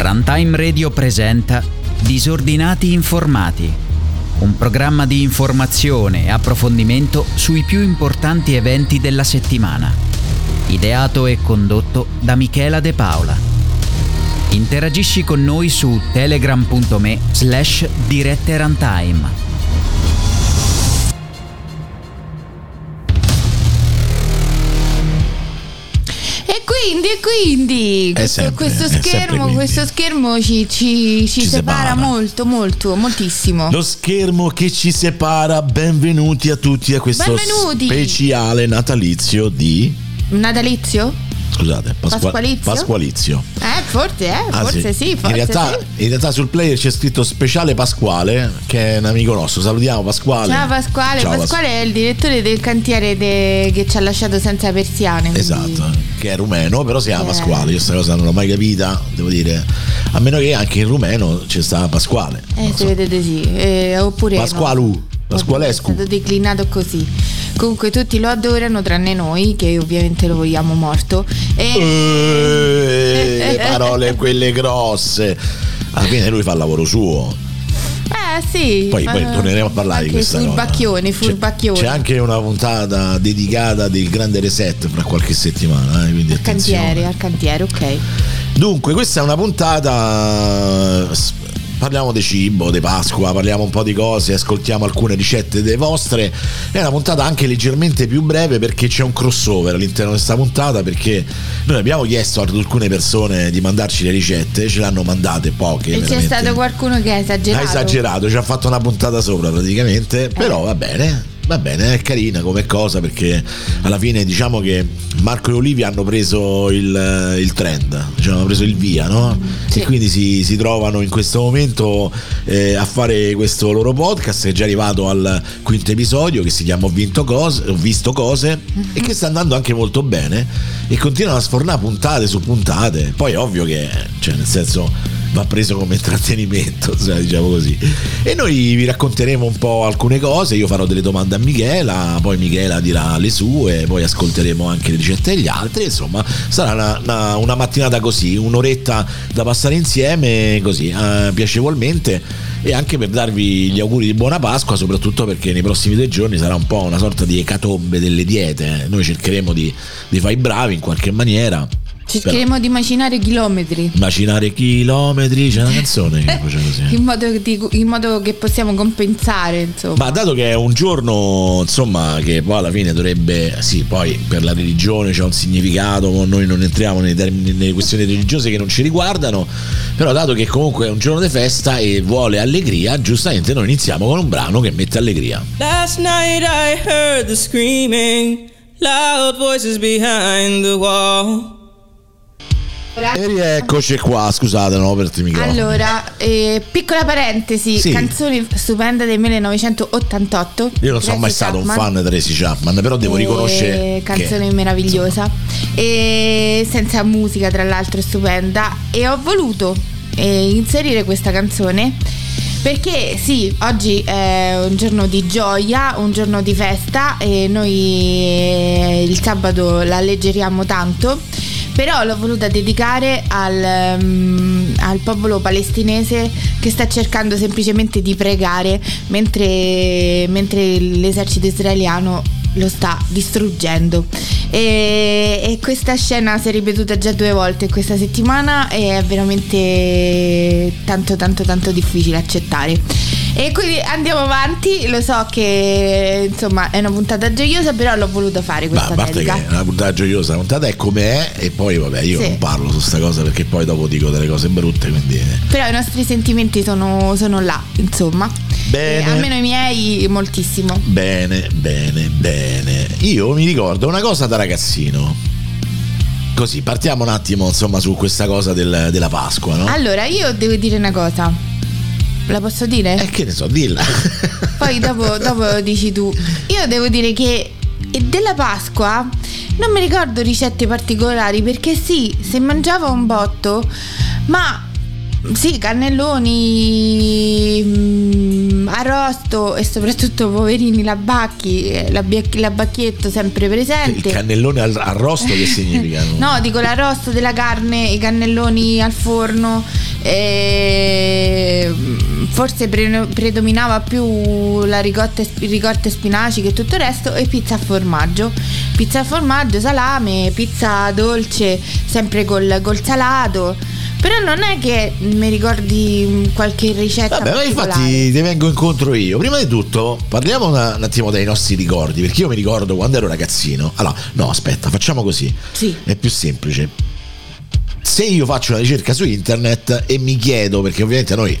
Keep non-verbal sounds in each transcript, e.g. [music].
Runtime Radio presenta Disordinati Informati, un programma di informazione e approfondimento sui più importanti eventi della settimana. Ideato e condotto da Michela De Paola. Interagisci con noi su telegram.me slash dirette runtime. E quindi sempre- questo schermo, quindi. questo schermo ci, ci- ci Ci separa, separa. molto, molto, moltissimo. Lo schermo che ci separa, benvenuti a tutti a questo Benvenuti. speciale natalizio di... Natalizio? Scusate, Pasqua- Pasqualizio? Pasqualizio. Eh, forse, eh, Ah, forse sì, forse in, realtà, sì. in realtà sul player c'è scritto speciale Pasquale, che è un amico nostro. Salutiamo Pasquale. Ciao Pasquale, Ciao, Pasquale è il direttore del cantiere de- che ci ha lasciato senza persiane. quindi- Esatto, che è rumeno, però si chiama Eh. Pasquale. Io questa cosa non l'ho mai capita, devo dire. A meno che anche in rumeno c'è sta Pasquale. Eh, se so. vedete sì. Eh, oppure no. Pasqualu, Pasqualescu. È stato declinato così. Comunque tutti lo adorano tranne noi, che ovviamente lo vogliamo morto. E... Eh, le parole [laughs] quelle grosse. Alla fine lui fa il lavoro suo. Eh sì. Poi, poi torneremo a parlare di questa cosa. furbacchioni, C'è-. C'è, anche una puntata dedicata del grande reset fra qualche settimana. eh, quindi Al cantiere, al cantiere, ok. Dunque, questa è una puntata. Parliamo di cibo, di Pasqua, parliamo un po' di cose, ascoltiamo alcune ricette delle vostre. È una puntata anche leggermente più breve perché c'è un crossover all'interno di questa puntata. Perché noi abbiamo chiesto ad alcune persone di mandarci le ricette, ce le hanno mandate poche. E c'è veramente. stato qualcuno che ha esagerato. Ha esagerato, ci ha fatto una puntata sopra praticamente, però va bene. Va bene, è carina come cosa perché alla fine diciamo che Marco e Olivia hanno preso il, il trend, cioè hanno preso il via, no? Sì. E quindi si, si trovano in questo momento eh, a fare questo loro podcast che è già arrivato al quinto episodio che si chiama Ho, vinto cose, ho visto cose e che sta andando anche molto bene e continuano a sfornare puntate su puntate. Poi è ovvio che, cioè nel senso va preso come intrattenimento, cioè, [laughs] diciamo così. E noi vi racconteremo un po' alcune cose, io farò delle domande a Michela, poi Michela dirà le sue, poi ascolteremo anche le ricette degli altri, insomma sarà una, una- una mattinata così, un'oretta da passare insieme così, eh, piacevolmente e anche per darvi gli auguri di buona Pasqua, soprattutto perché nei prossimi due giorni sarà un po' una sorta di ecatombe delle diete, noi cercheremo di, di fare i bravi in qualche maniera. Cercheremo di macinare chilometri. Macinare chilometri, c'è una canzone che faceva così. In modo, di- in modo che possiamo compensare, insomma. Ma dato che è un giorno, insomma, che poi alla fine dovrebbe, sì, poi per la religione c'è un significato, noi non entriamo nei termini, nelle questioni religiose che non ci riguardano, però dato che comunque è un giorno di festa e vuole allegria, giustamente noi iniziamo con un brano che mette allegria. Last night I heard the screaming, loud voices behind the wall. E rieccoci qua, scusate, non ho aperto il microfono. Allora, eh, piccola parentesi, Sì. canzone stupenda del 1988. Io non sono mai stato un Chapman. fan di Tracy Chapman, però devo Eh, riconoscere canzone che, meravigliosa e senza musica tra l'altro stupenda e ho voluto eh, inserire questa canzone perché sì, oggi è un giorno di gioia, un giorno di festa e noi eh, il sabato la alleggeriamo tanto, però l'ho voluta dedicare al, mm, al popolo palestinese che sta cercando semplicemente di pregare mentre, mentre l'esercito israeliano lo sta distruggendo. E, e questa scena si è ripetuta già due volte questa settimana e è veramente tanto tanto tanto difficile accettare. E quindi andiamo avanti, lo so che insomma è una puntata gioiosa, però l'ho voluto fare Ma questa a parte che dedica. è una puntata gioiosa, la puntata è come è e poi vabbè io Sì. non parlo su sta cosa perché poi dopo dico delle cose brutte, quindi... Però i nostri sentimenti sono, sono là, insomma. Bene. Almeno i miei moltissimo. Bene, bene, bene. Io mi ricordo una cosa da ragazzino. così partiamo un attimo insomma su questa cosa del- della Pasqua, no? Allora, io devo dire una cosa. La posso dire? Eh, che ne so, dilla. [laughs] Poi dopo, dopo dici tu. Io devo dire che della Pasqua non mi ricordo ricette particolari perché sì, se mangiava un botto, ma sì, cannelloni, mm, arrosto e soprattutto poverini la bacchi, eh, la, biac- la bacchietto sempre Il presente. cannellone al- arrosto che significa? [laughs] No, dico l'arrosto della carne, i cannelloni al forno. eh, forse pre- predominava più la ricotta e, ricotta e spinaci che tutto il resto e pizza a formaggio. Pizza a formaggio, salame, pizza dolce, sempre col, col salato. Però non è che mi ricordi mm, qualche ricetta. Vabbè, ma infatti ti vengo incontro io. Prima di tutto, parliamo una- un attimo dei nostri ricordi, perché io mi ricordo quando ero ragazzino. Allora, no, aspetta, facciamo così. Sì. È più semplice. Se io faccio una ricerca su internet e mi chiedo, perché ovviamente noi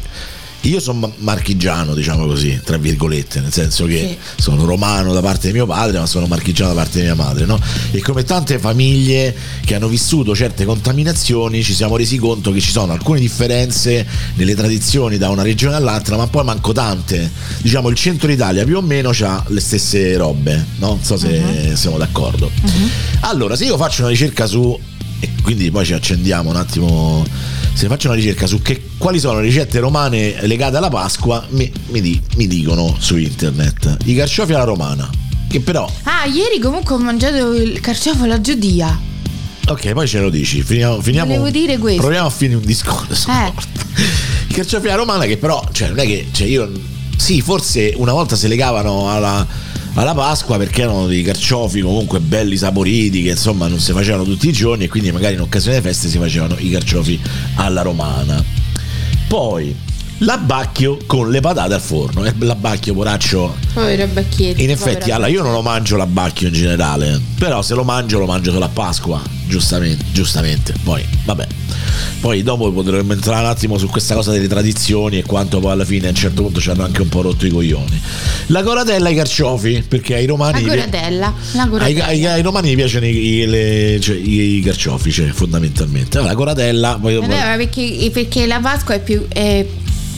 io sono marchigiano, diciamo così, tra virgolette, nel senso che sono romano da parte di mio padre, ma sono marchigiano da parte di mia madre, no? E come tante famiglie che hanno vissuto certe contaminazioni, ci siamo resi conto che ci sono alcune differenze nelle tradizioni da una regione all'altra, ma poi manco tante. Diciamo il centro Italia più o meno ha le stesse robe, no? Non so se siamo d'accordo. Allora, se io faccio una ricerca su e quindi poi ci accendiamo un attimo. Se faccio una ricerca su che, quali sono le ricette romane legate alla Pasqua, mi, mi di- mi dicono su internet i carciofi alla romana. Che però, Ah, ieri comunque ho mangiato il carciofo alla giudia. ok, poi ce lo dici. Finiamo, finiamo Volevo dire questo. Proviamo a finire un discorso. Eh. I carciofi alla romana, che però, cioè, non è che cioè io. Sì, forse una volta si legavano alla, alla Pasqua perché erano dei carciofi comunque belli saporiti che insomma non si facevano tutti i giorni e quindi magari in occasione delle feste si facevano i carciofi alla romana. Poi l'abbacchio con le patate al forno. E l'abbacchio, poraccio, Povero in effetti, allora io non lo mangio l'abbacchio in generale, però se lo mangio lo mangio solo a Pasqua, giustamente, giustamente. Poi, vabbè. Poi dopo potremmo entrare un attimo su questa cosa delle tradizioni e quanto poi alla fine a un certo punto ci hanno anche un po' rotto i coglioni. La coratella ai carciofi, perché ai romani... La coratella. La Ai, coratella. ai- ai romani piacciono i, i- le- cioè, i- i carciofi, cioè, fondamentalmente. Allora, la coratella, poi Vabbè, perché, perché la Pasqua è più. È,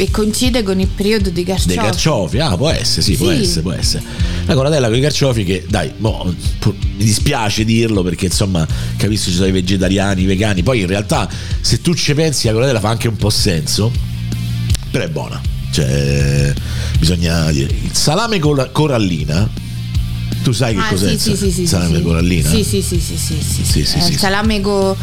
e coincide con il periodo dei carciofi. dei carciofi, ah, può essere, sì, può Sì. essere, può essere. La coratella con i carciofi che, dai, mo, pu- mi dispiace dirlo perché insomma, capisco ci sono i vegetariani, i vegani, poi in realtà se tu ci pensi la coratella fa anche un po' senso, però è buona. Cioè, bisogna dire, il salame col- corallina, tu sai che Ah, cos'è sì, il sì, sì, salame sì. corallina? Sì, sì, sì, sì, sì, sì, Sì, sì, Eh, sì, salame con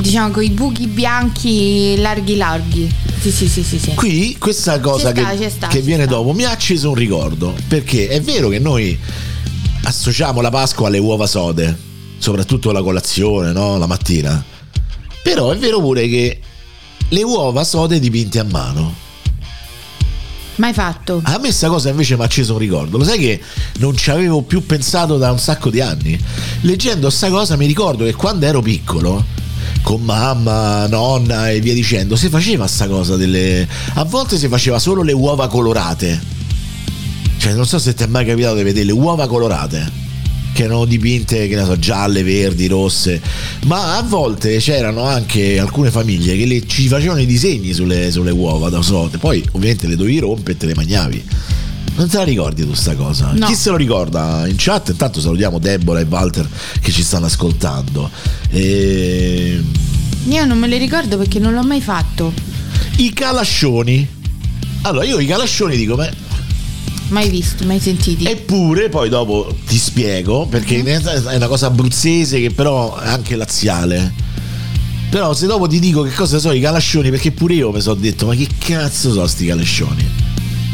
diciamo con i buchi bianchi larghi larghi. Sì, sì, sì, sì, sì. Qui questa cosa sta, che, ci sta, che viene sta. dopo mi ha acceso un ricordo perché è vero che noi associamo la Pasqua alle uova sode, soprattutto la colazione, no? la mattina. Però è vero pure che le uova sode dipinte a mano. Mai fatto. A me sta cosa invece mi ha acceso un ricordo. Lo sai che non ci avevo più pensato da un sacco di anni? Leggendo sta cosa mi ricordo che quando ero piccolo, con mamma, nonna e via dicendo, si faceva sta cosa delle... A volte si faceva solo le uova colorate. Cioè, non so se ti è mai capitato di vedere le uova colorate. Che erano dipinte, che ne so, gialle, verdi, rosse. Ma a volte c'erano anche alcune famiglie che le- ci facevano i disegni sulle, sulle uova da sote. Poi ovviamente le dovevi rompere e te le mangiavi. Non te la ricordi tu sta cosa? No. Chi se lo ricorda in chat? Intanto salutiamo Deborah e Walter che ci stanno ascoltando. E... Io non me le ricordo perché non l'ho mai fatto. I calascioni. Allora io i calascioni dico, ma Mai visto, mai sentiti. Eppure, poi dopo ti spiego, perché in realtà è una cosa abruzzese che però è anche laziale. Però se dopo ti dico che cosa sono i calascioni, perché pure io mi sono detto, ma che cazzo sono sti calascioni?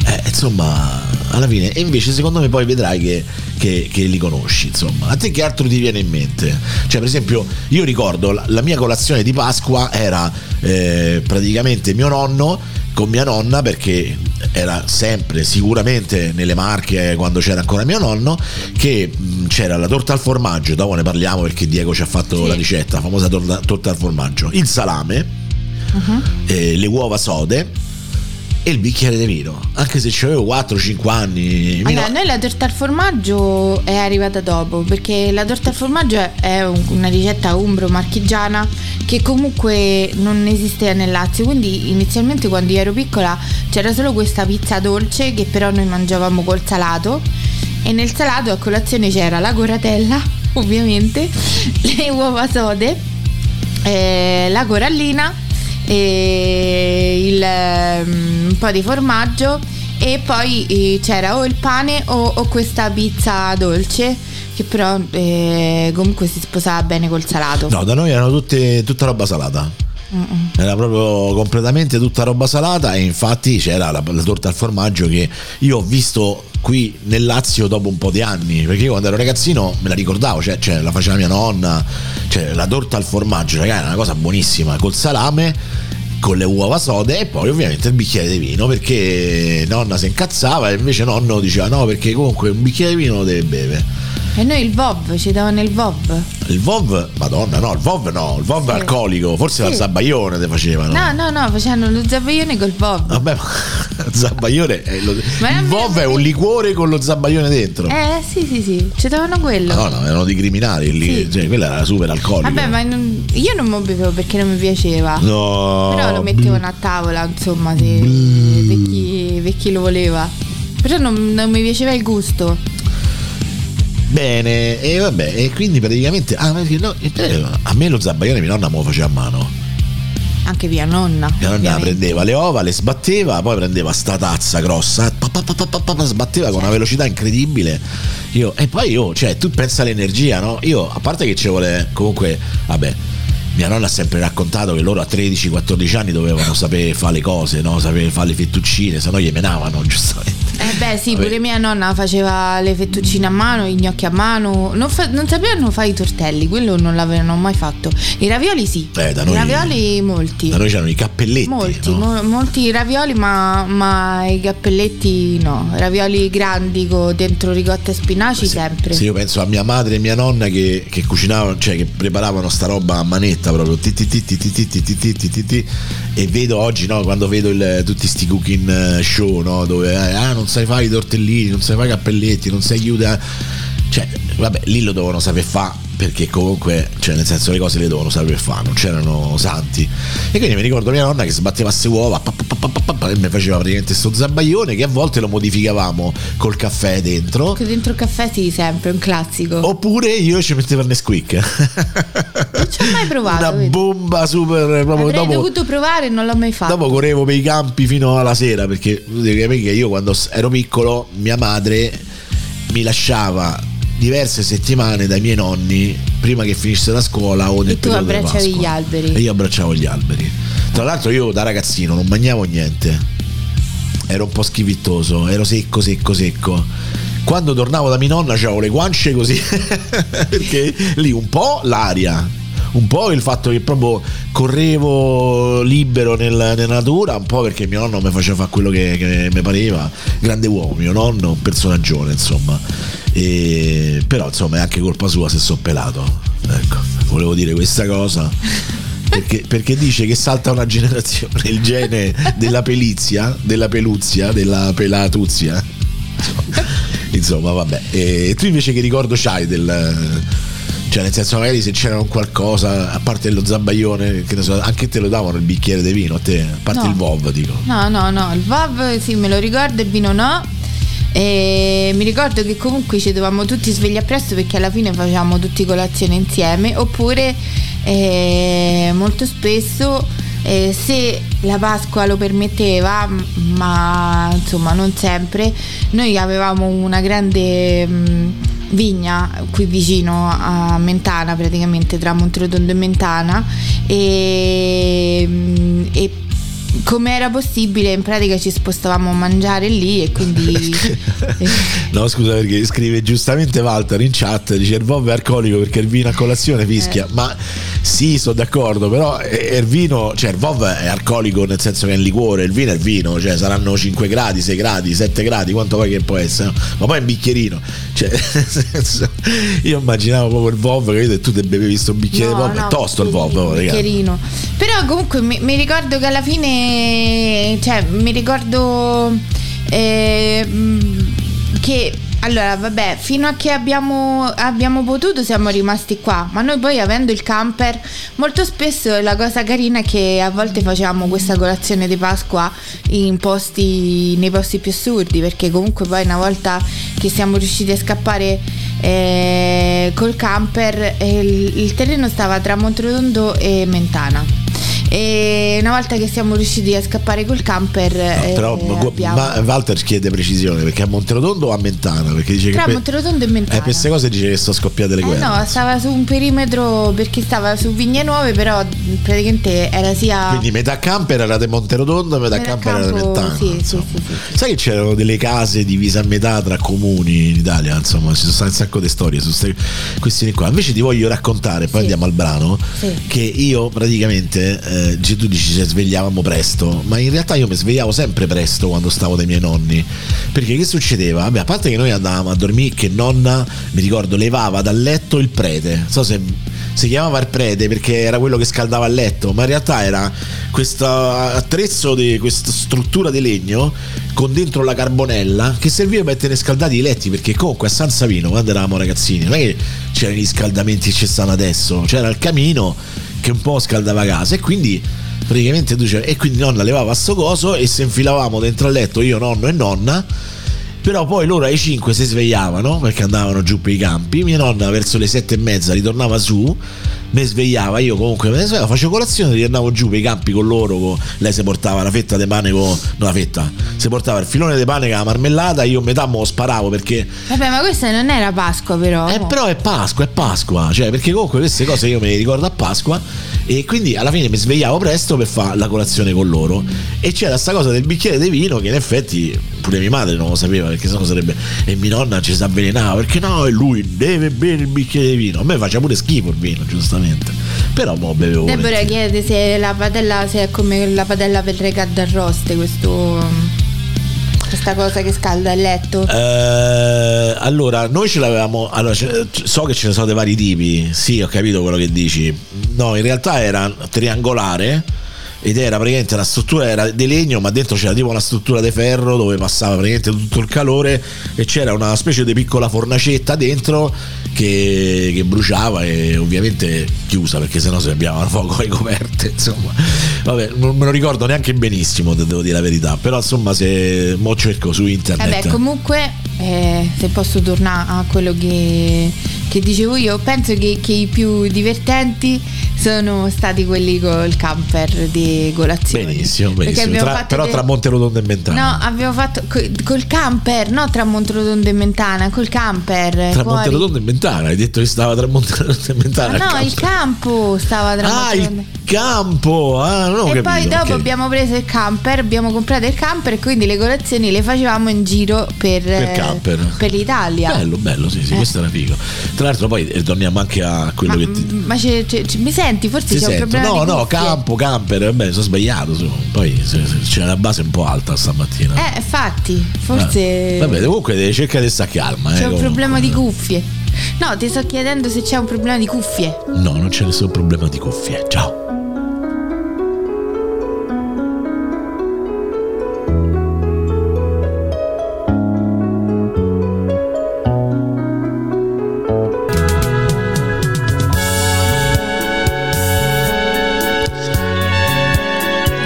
Eh, insomma, alla fine, e invece secondo me poi vedrai che, che- che li conosci, insomma. A te che altro ti viene in mente? Cioè, per esempio, io ricordo la, la mia colazione di Pasqua era eh, praticamente mio nonno con mia nonna perché era sempre sicuramente nelle marche quando c'era ancora mio nonno che c'era la torta al formaggio dopo ne parliamo perché Diego ci ha fatto Sì. la ricetta la famosa torta, torta al formaggio il salame Uh-huh. eh, le uova sode e il bicchiere di vino, anche se avevo 4-5 anni. Allora, noi la torta al formaggio è arrivata dopo, perché la torta al formaggio è una ricetta umbro-marchigiana che comunque non esiste nel Lazio, quindi inizialmente quando io ero piccola c'era solo questa pizza dolce che però noi mangiavamo col salato e nel salato a colazione c'era la coratella, ovviamente, [laughs] le uova sode, eh, la corallina il, um, un po' di formaggio e poi eh, c'era o il pane o, o, questa pizza dolce che però eh, comunque si sposava bene col salato. No, da noi erano tutte, tutta roba salata. Mm-mm. Era proprio completamente tutta roba salata e infatti c'era la, la, torta al formaggio che io ho visto qui nel Lazio dopo un po' di anni perché io quando ero ragazzino me la ricordavo, cioè, cioè la faceva mia nonna, cioè la torta al formaggio, ragazzi, era una cosa buonissima col salame con le uova sode e poi ovviamente il bicchiere di vino perché nonna si incazzava e invece nonno diceva no perché comunque un bicchiere di vino lo deve bere e noi il VOV, ci davano il VOV. Il VOV? Madonna, no, il VOV no, il VOV sì. alcolico, forse sì. la zabaione te facevano. No, no, no, facevano lo zabaione col VOV. Vabbè, ma [laughs] il zabaione è lo... il VOV è un liquore con lo zabaione dentro. Eh, sì, sì, sì, ci davano quello. No, no, erano di criminali lì, sì. cioè, quella era super alcolica. Vabbè, ma non... io non mi bevevo perché non mi piaceva. No. Però lo mettevano a tavola, insomma, se... per, chi... per chi lo voleva. Però non, non mi piaceva il gusto. Bene, e vabbè, e quindi praticamente. Ah, no, a me lo zabaione mia nonna me lo faceva a mano. Anche mia nonna. Mia nonna prendeva le ova, le sbatteva, poi prendeva sta tazza grossa, pa, pa, pa, sbatteva con una velocità incredibile. Io, e poi io, cioè, tu pensa all'energia, no? Io, a parte che ci vuole comunque, vabbè, mia nonna ha sempre raccontato che loro a 13-14 anni dovevano sapere fare le cose, no? sapere fare le fettuccine, se no gli menavano giustamente. Eh beh sì, Vabbè. pure mia nonna faceva le fettuccine a mano, i gnocchi a mano, non, fa- non sapevano fare i tortelli, quello non l'avevano mai fatto. I ravioli sì, eh, noi, i ravioli molti. Da noi c'erano i cappelletti. Molti, no? mo- molti ravioli ma, ma, i cappelletti no, ravioli grandi con dentro ricotta e spinaci sì, sempre. Sì, io penso a mia madre e mia nonna che, che cucinavano, cioè che preparavano sta roba a manetta proprio ti, ti, ti, e vedo oggi no, quando vedo il, tutti sti cooking show no, dove ah, non sai fare i tortellini, non sai fare i cappelletti, non sai chiudere. Cioè, vabbè, lì lo devono sapere fare perché comunque, cioè nel senso le cose le devono sapere fare, non c'erano santi. E quindi mi ricordo mia nonna che sbatteva queste uova pa, pa, pa, e mi faceva praticamente sto zabaione che a volte lo modificavamo col caffè dentro. Che dentro il caffè sì, sempre, un classico. Oppure io ci mettevo il Nesquik. Non ci ho mai [laughs] provato. Una vedi? bomba super proprio Avrei dopo, dovuto provare e non l'ho mai fatto. Dopo correvo per i campi fino alla sera perché, perché io quando ero piccolo mia madre mi lasciava diverse settimane dai miei nonni prima che finisse la scuola o nel e tu abbracciavi gli alberi? E io abbracciavo gli alberi. Tra l'altro io da ragazzino non mangiavo niente. Ero un po' schivittoso ero secco secco secco. Quando tornavo da mia nonna avevo le guance così [laughs] perché lì un po' l'aria un po' il fatto che proprio correvo libero nel, nella natura, un po' perché mio nonno mi faceva fare quello che, che mi pareva, grande uomo, mio nonno, un personaggio insomma. E, però insomma è anche colpa sua se sono pelato. Ecco, volevo dire questa cosa. Perché, perché, dice che salta una generazione il gene della pelizia, della peluzia, della pelatuzia. Insomma, vabbè. E tu invece che ricordo c'hai del cioè, nel senso, magari se c'era un qualcosa, a parte lo zabaione, che ne so, anche te lo davano il bicchiere di vino, a te, a parte no. il VOV, dico. No, no, no, il VOV sì, me lo ricordo, il vino no. E mi ricordo che comunque ci dovevamo tutti svegliare presto perché alla fine facevamo tutti colazione insieme. Oppure eh, molto spesso eh, se la Pasqua lo permetteva, ma insomma non sempre, noi avevamo una grande. Mh, vigna qui vicino a Mentana praticamente tra Monterotondo e Mentana e, e come era possibile in pratica ci spostavamo a mangiare lì e quindi [laughs] [laughs] no scusa perché scrive giustamente Walter in chat dice il è alcolico perché il vino a colazione fischia eh. ma sì sono d'accordo però il vino cioè il VOV è alcolico nel senso che è un liquore il vino è il vino cioè saranno 5 gradi 6 gradi 7 gradi quanto poi che può essere ma poi è un bicchierino Cioè, [laughs] senso, io immaginavo proprio il Vov, capito? E tu te bevevi sto bicchiere No, di Vov, no, è tosto il Vov, raga. bicchierino. Però comunque mi, mi ricordo che alla fine, cioè, mi ricordo eh, che allora, vabbè, fino a che abbiamo, abbiamo potuto siamo rimasti qua, ma noi poi avendo il camper, molto spesso la cosa carina è che a volte facevamo questa colazione di Pasqua posti, nei posti più assurdi, perché comunque poi una volta che siamo riusciti a scappare eh, col camper, eh, il, il terreno stava tra Monterotondo e Mentana. E una volta che siamo riusciti a scappare col camper, No, eh, però gu- abbiamo- ma Walter chiede precisione perché a Monterotondo o a Mentana? Perché dice tra che per, Monterotondo e Mentana. eh, per queste cose dice che sono scoppiate le Eh guerre. no, stava su un perimetro perché stava su Vigne Nuove, però praticamente era sia. Quindi metà camper era di Monterotondo metà, Metà camper era di campo, Mentana. sì, sì, sì, sì, Sai che c'erano delle case divise a metà tra comuni in Italia, insomma, ci sono state un sacco di storie su queste questioni qua. Invece ti voglio raccontare, poi Sì. andiamo al brano, Sì. che io praticamente, eh, tu dici se svegliavamo presto, ma in realtà io mi svegliavo sempre presto quando stavo dai miei nonni. Perché che succedeva? Vabbè, a parte che noi andavamo a dormire, che nonna, mi ricordo, levava dal letto il prete. Non so se si chiamava il prete perché era quello che scaldava il letto, ma in realtà era questo attrezzo di questa struttura di legno con dentro la carbonella che serviva per tenere scaldati i letti perché comunque a San Savino quando eravamo ragazzini non è che c'erano gli scaldamenti che ci stanno adesso, c'era il camino che un po' scaldava casa e quindi praticamente tu dicevi- e quindi nonna levava sto coso e se infilavamo dentro al letto io, nonno e nonna però poi loro ai 5 si svegliavano perché andavano giù per i campi. Mia nonna verso le 7 e mezza ritornava su, mi svegliava. Io comunque ne svegliavo, facevo colazione, ritornavo giù per i campi con loro. con- lei si portava la fetta di pane con. No, la fetta, si portava il filone di pane con la marmellata. Io metà me lo sparavo perché. Vabbè, ma questa non era Pasqua, però. Eh, però è Pasqua, è Pasqua, cioè perché comunque queste cose io me le ricordo a Pasqua e quindi alla fine mi svegliavo presto per fare la colazione con loro e c'era sta cosa del bicchiere di vino che in effetti pure mia madre non lo sapeva perché sennò sarebbe e mia nonna ci si avvelenava perché no e lui deve bere il bicchiere di vino a me faceva pure schifo il vino giustamente però mo bevevo Deborah chiede se la padella se è come la padella per regà d'arroste, questo. Questa cosa che scalda il letto. Eh, allora, noi ce l'avevamo. Allora, so che ce ne sono dei vari tipi. Sì, ho capito quello che dici. No, in realtà era triangolare. Ed era praticamente la struttura era di legno, ma dentro c'era tipo una struttura di ferro dove passava praticamente tutto il calore e c'era una specie di piccola fornacetta dentro che, che bruciava e ovviamente chiusa perché sennò si abbiamo fuoco ai coperte. Insomma, vabbè, non me lo ricordo neanche benissimo, devo dire la verità. Però insomma, se mo cerco su internet. Vabbè, comunque, eh, se posso tornare a quello che, che dicevo io, penso che, che i più divertenti sono stati quelli col camper di colazione. Benissimo, benissimo. Tra- però de- tra Monterotondo e Mentana. No, abbiamo fatto co- col camper, no tra Monterotondo e Mentana, col camper. tra fuori. Monterotondo e Mentana, hai detto che stava tra Monterotondo e Mentana. Ma no, il campo stava tra Ah, Monterotondo. il campo! Ah, ho E capito, poi dopo ok. abbiamo preso il camper, abbiamo comprato il camper e quindi le colazioni le facevamo in giro per, Per eh, camper. per l'Italia. Bello, bello, sì, sì, Eh. questo era figo. Tra l'altro, poi eh, torniamo anche a quello Ma, che ti. ma c'è- c'è- c'è- mi senti? Forse Ti c'è un sento. problema No, no, campo, camper, vabbè, sono sbagliato. su. Poi se- se- c'è una base un po' alta stamattina. Eh, infatti, forse Eh, Vabbè, comunque devi cercare di stare calma. c'è eh, un comunque. problema di cuffie. No, ti sto chiedendo se c'è un problema di cuffie. No, non c'è nessun problema di cuffie. Ciao.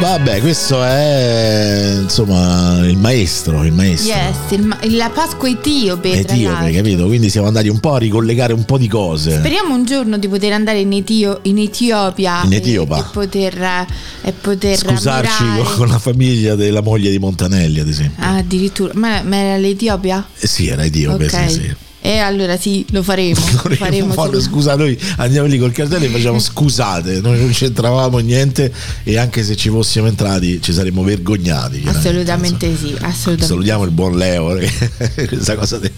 Vabbè, questo è insomma il maestro, il maestro. Yes, il ma- la Pasqua etiope. Etiope, capito? Quindi siamo andati un po' a ricollegare un po' di cose. Speriamo un giorno di poter andare in, Etio- in Etiopia In e- Etiopa. E, poter, e poter Scusarci ammirare- con, la famiglia della moglie di Montanelli, ad esempio. Ah, addirittura, ma, ma era l'Etiopia? Eh sì, era Etiope, ok. sì, sì. E allora sì, lo faremo. [laughs] lo faremo farlo, scusa, noi andiamo lì col cartello e facciamo [laughs] scusate, noi non c'entravamo niente e anche se ci fossimo entrati ci saremmo vergognati. Assolutamente insomma. sì, assolutamente. Salutiamo il buon Leo, perché [laughs] questa cosa de-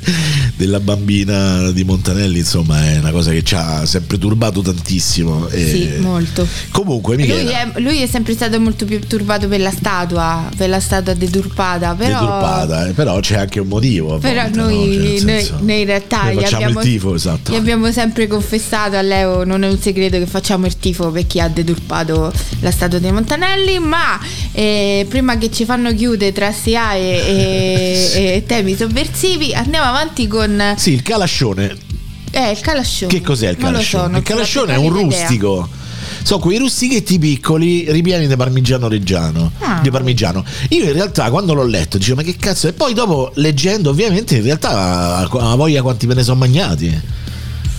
della bambina di Montanelli, insomma, è una cosa che ci ha sempre turbato tantissimo. e- Sì, molto. Comunque, Lui Michela, è, lui è sempre stato molto più turbato per la statua, per la statua deturpata, però, deturpata, eh, però c'è anche un motivo. però volte, noi, no? Cioè, noi- senso- noi realtà gli facciamo abbiamo, il tifo, esatto. gli abbiamo sempre confessato a Leo, non è un segreto che facciamo il tifo per chi ha deturpato la statua dei Montanelli, ma eh, prima che ci fanno chiudere tra SIA e, e- [laughs] e temi sovversivi andiamo avanti con Sì, il calascione. eh, il calascione. Che cos'è il so, calascione? non il calascione è un idea. Sono quei rustichetti piccoli ripieni di parmigiano reggiano. Ah. Di parmigiano. Io in realtà quando l'ho letto dicevo ma che cazzo? E poi dopo leggendo ovviamente in realtà ha voglia quanti me ne sono magnati.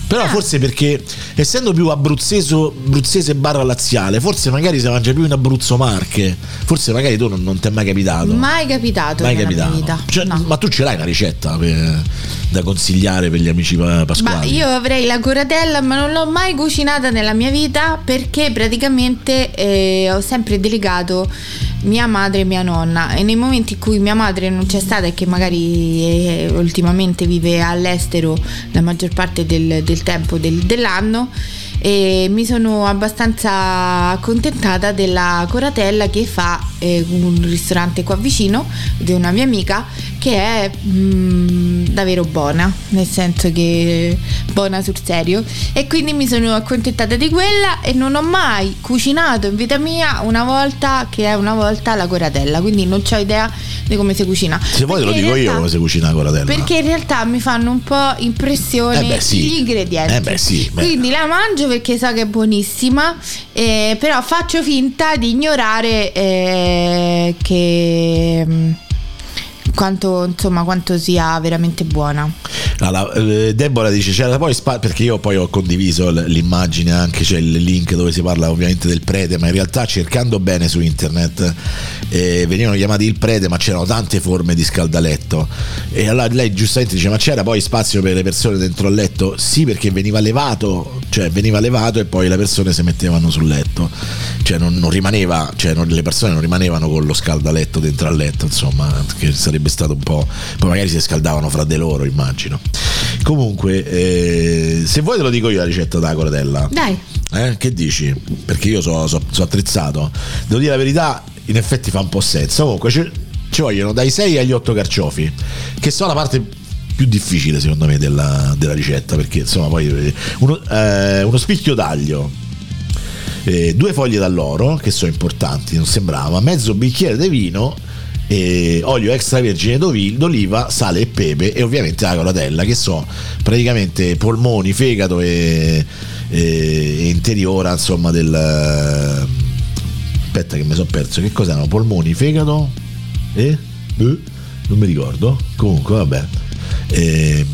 Però Ah. forse perché essendo più abruzzeso, abruzzese barra laziale, forse magari si mangia più in Abruzzo Marche. Forse magari tu non, non ti è mai capitato. Mai capitato Mai capitato. Cioè, No. Ma tu ce l'hai una ricetta per- da consigliare per gli amici pa- Ma pasquali? io avrei la coratella, ma non l'ho mai cucinata nella mia vita perché praticamente eh, ho sempre delegato mia madre e mia nonna. E nei momenti in cui mia madre non c'è stata e che magari eh, ultimamente vive all'estero la maggior parte del, del tempo del- dell'anno. E mi sono abbastanza accontentata della coratella che fa eh, un ristorante qua vicino di una mia amica che è mm, davvero buona, nel senso che buona sul serio. E quindi mi sono accontentata di quella e non ho mai cucinato in vita mia una volta che è una volta la coratella, quindi non ho idea di come si cucina. Se vuoi te lo dico io realtà- come si cucina la coratella. perché in realtà mi fanno un po' impressione Eh beh, sì. gli ingredienti. Eh beh, sì, beh. Quindi la mangio perché so che è buonissima, eh, però faccio finta di ignorare eh, che mm, quanto, insomma, quanto sia veramente buona. Allora, eh, Deborah dice c'era poi spa- perché io poi ho condiviso l'immagine anche c'è il link dove si parla ovviamente del prete ma in realtà cercando bene su internet eh, venivano chiamati il prete ma c'erano tante forme di scaldaletto. E allora lei giustamente dice ma c'era poi spazio per le persone dentro al letto? Sì perché veniva levato cioè veniva levato e poi le persone si mettevano sul letto. Cioè non, non rimaneva cioè non- le persone non rimanevano con lo scaldaletto dentro al letto insomma che sarebbe stato un po' poi magari si scaldavano fra di loro immagino comunque eh, se vuoi te lo dico io la ricetta della coratella Dai, eh? Che dici? Perché io sono attrezzato. Devo dire la verità, in effetti fa un po' senso. Comunque ci, ci vogliono dai 6 agli 8 carciofi, che sono la parte più difficile secondo me della, della ricetta, perché insomma poi eh, uno, eh, uno spicchio d'aglio. eh, due foglie d'alloro che sono importanti, non sembrava, mezzo bicchiere di vino, eh, olio extravergine d'oliva, sale e pepe e ovviamente la coratella che sono praticamente polmoni, fegato e, e- interiora insomma del aspetta che mi sono perso che cos'erano? Polmoni fegato e Eh? non mi ricordo. Comunque vabbè. Eh,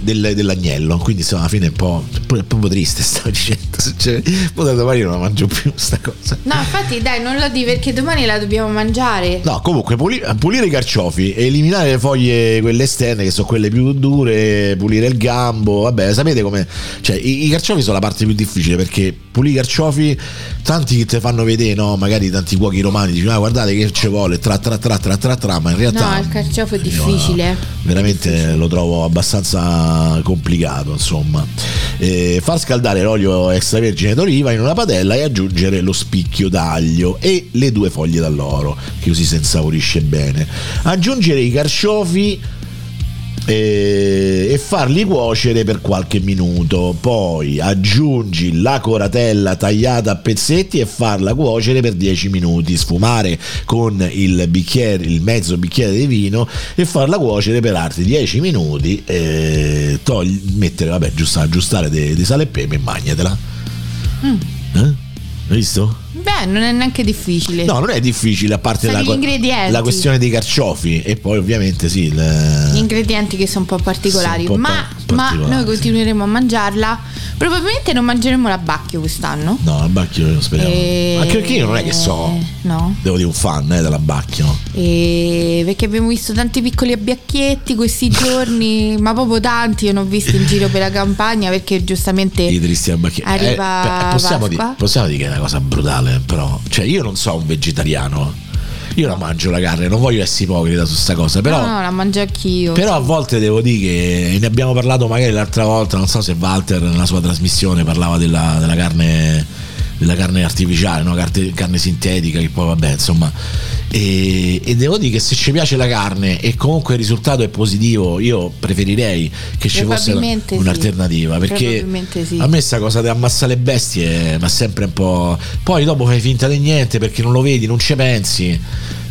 del- dell'agnello quindi insomma alla fine è un po', è proprio triste sta [laughs] ricetta cioè, poi da domani non la mangio più sta cosa no, infatti, dai, non lo di perché domani la dobbiamo mangiare. No, comunque puli- pulire i carciofi, eliminare le foglie quelle esterne che sono quelle più dure, pulire il gambo, vabbè, sapete come cioè i, i carciofi sono la parte più difficile perché pulire i carciofi tanti che ti fanno vedere, no, magari tanti cuochi romani dicono "Ah, guardate che ci vuole tra tra tra tra tra tra", ma in realtà No, il carciofo è io, difficile. veramente lo trovo abbastanza complicato, insomma. Eh, far scaldare l'olio extravergine d'oliva in una padella e aggiungere lo spicchio d'aglio e le due foglie d'alloro, che così si insavorisce bene. Aggiungere i carciofi eh, e farli cuocere per qualche minuto. Poi aggiungi la coratella tagliata a pezzetti e farla cuocere per 10 minuti. Sfumare con il bicchiere, il mezzo bicchiere di vino e farla cuocere per altri 10 minuti. E togli, mettere, vabbè, giusto, aggiustare di sale e pepe e magnatela. Hum. Hã? Não é isso? Beh, non è neanche difficile. No, non è difficile, a parte la, la questione dei carciofi e poi ovviamente sì. il- Gli ingredienti che sono un po' particolari, un po' ma, pa- ma particolari, noi sì. continueremo a mangiarla. Probabilmente non mangeremo l'abbacchio quest'anno. No, la Bacchio lo speriamo. E- Anche perché io non è che so. No. Devo dire un fan eh, della Bacchio. E perché abbiamo visto tanti piccoli abbacchietti questi [laughs] giorni, ma proprio tanti. Io ne ho visti in giro per la campagna perché giustamente I tristi Bacchio. arriva possiamo, Pasqua. dire, possiamo dire che è una cosa brutale, però. Cioè, io non sono un vegetariano. Io la mangio la carne, non voglio essere ipocrita su sta cosa, però. no, no, la mangio anch'io. Però a volte devo dire che ne abbiamo parlato magari l'altra volta, non so se Walter nella sua trasmissione parlava della, della carne della carne artificiale, no? Carte- carne sintetica, che poi vabbè, insomma. E, e, devo dire che se ci piace la carne e comunque il risultato è positivo, io preferirei che ci fosse sì. un'alternativa. Perché sì. a me questa cosa di ammassare le bestie ma sempre un po'. Poi dopo fai finta di niente perché non lo vedi, non ci pensi.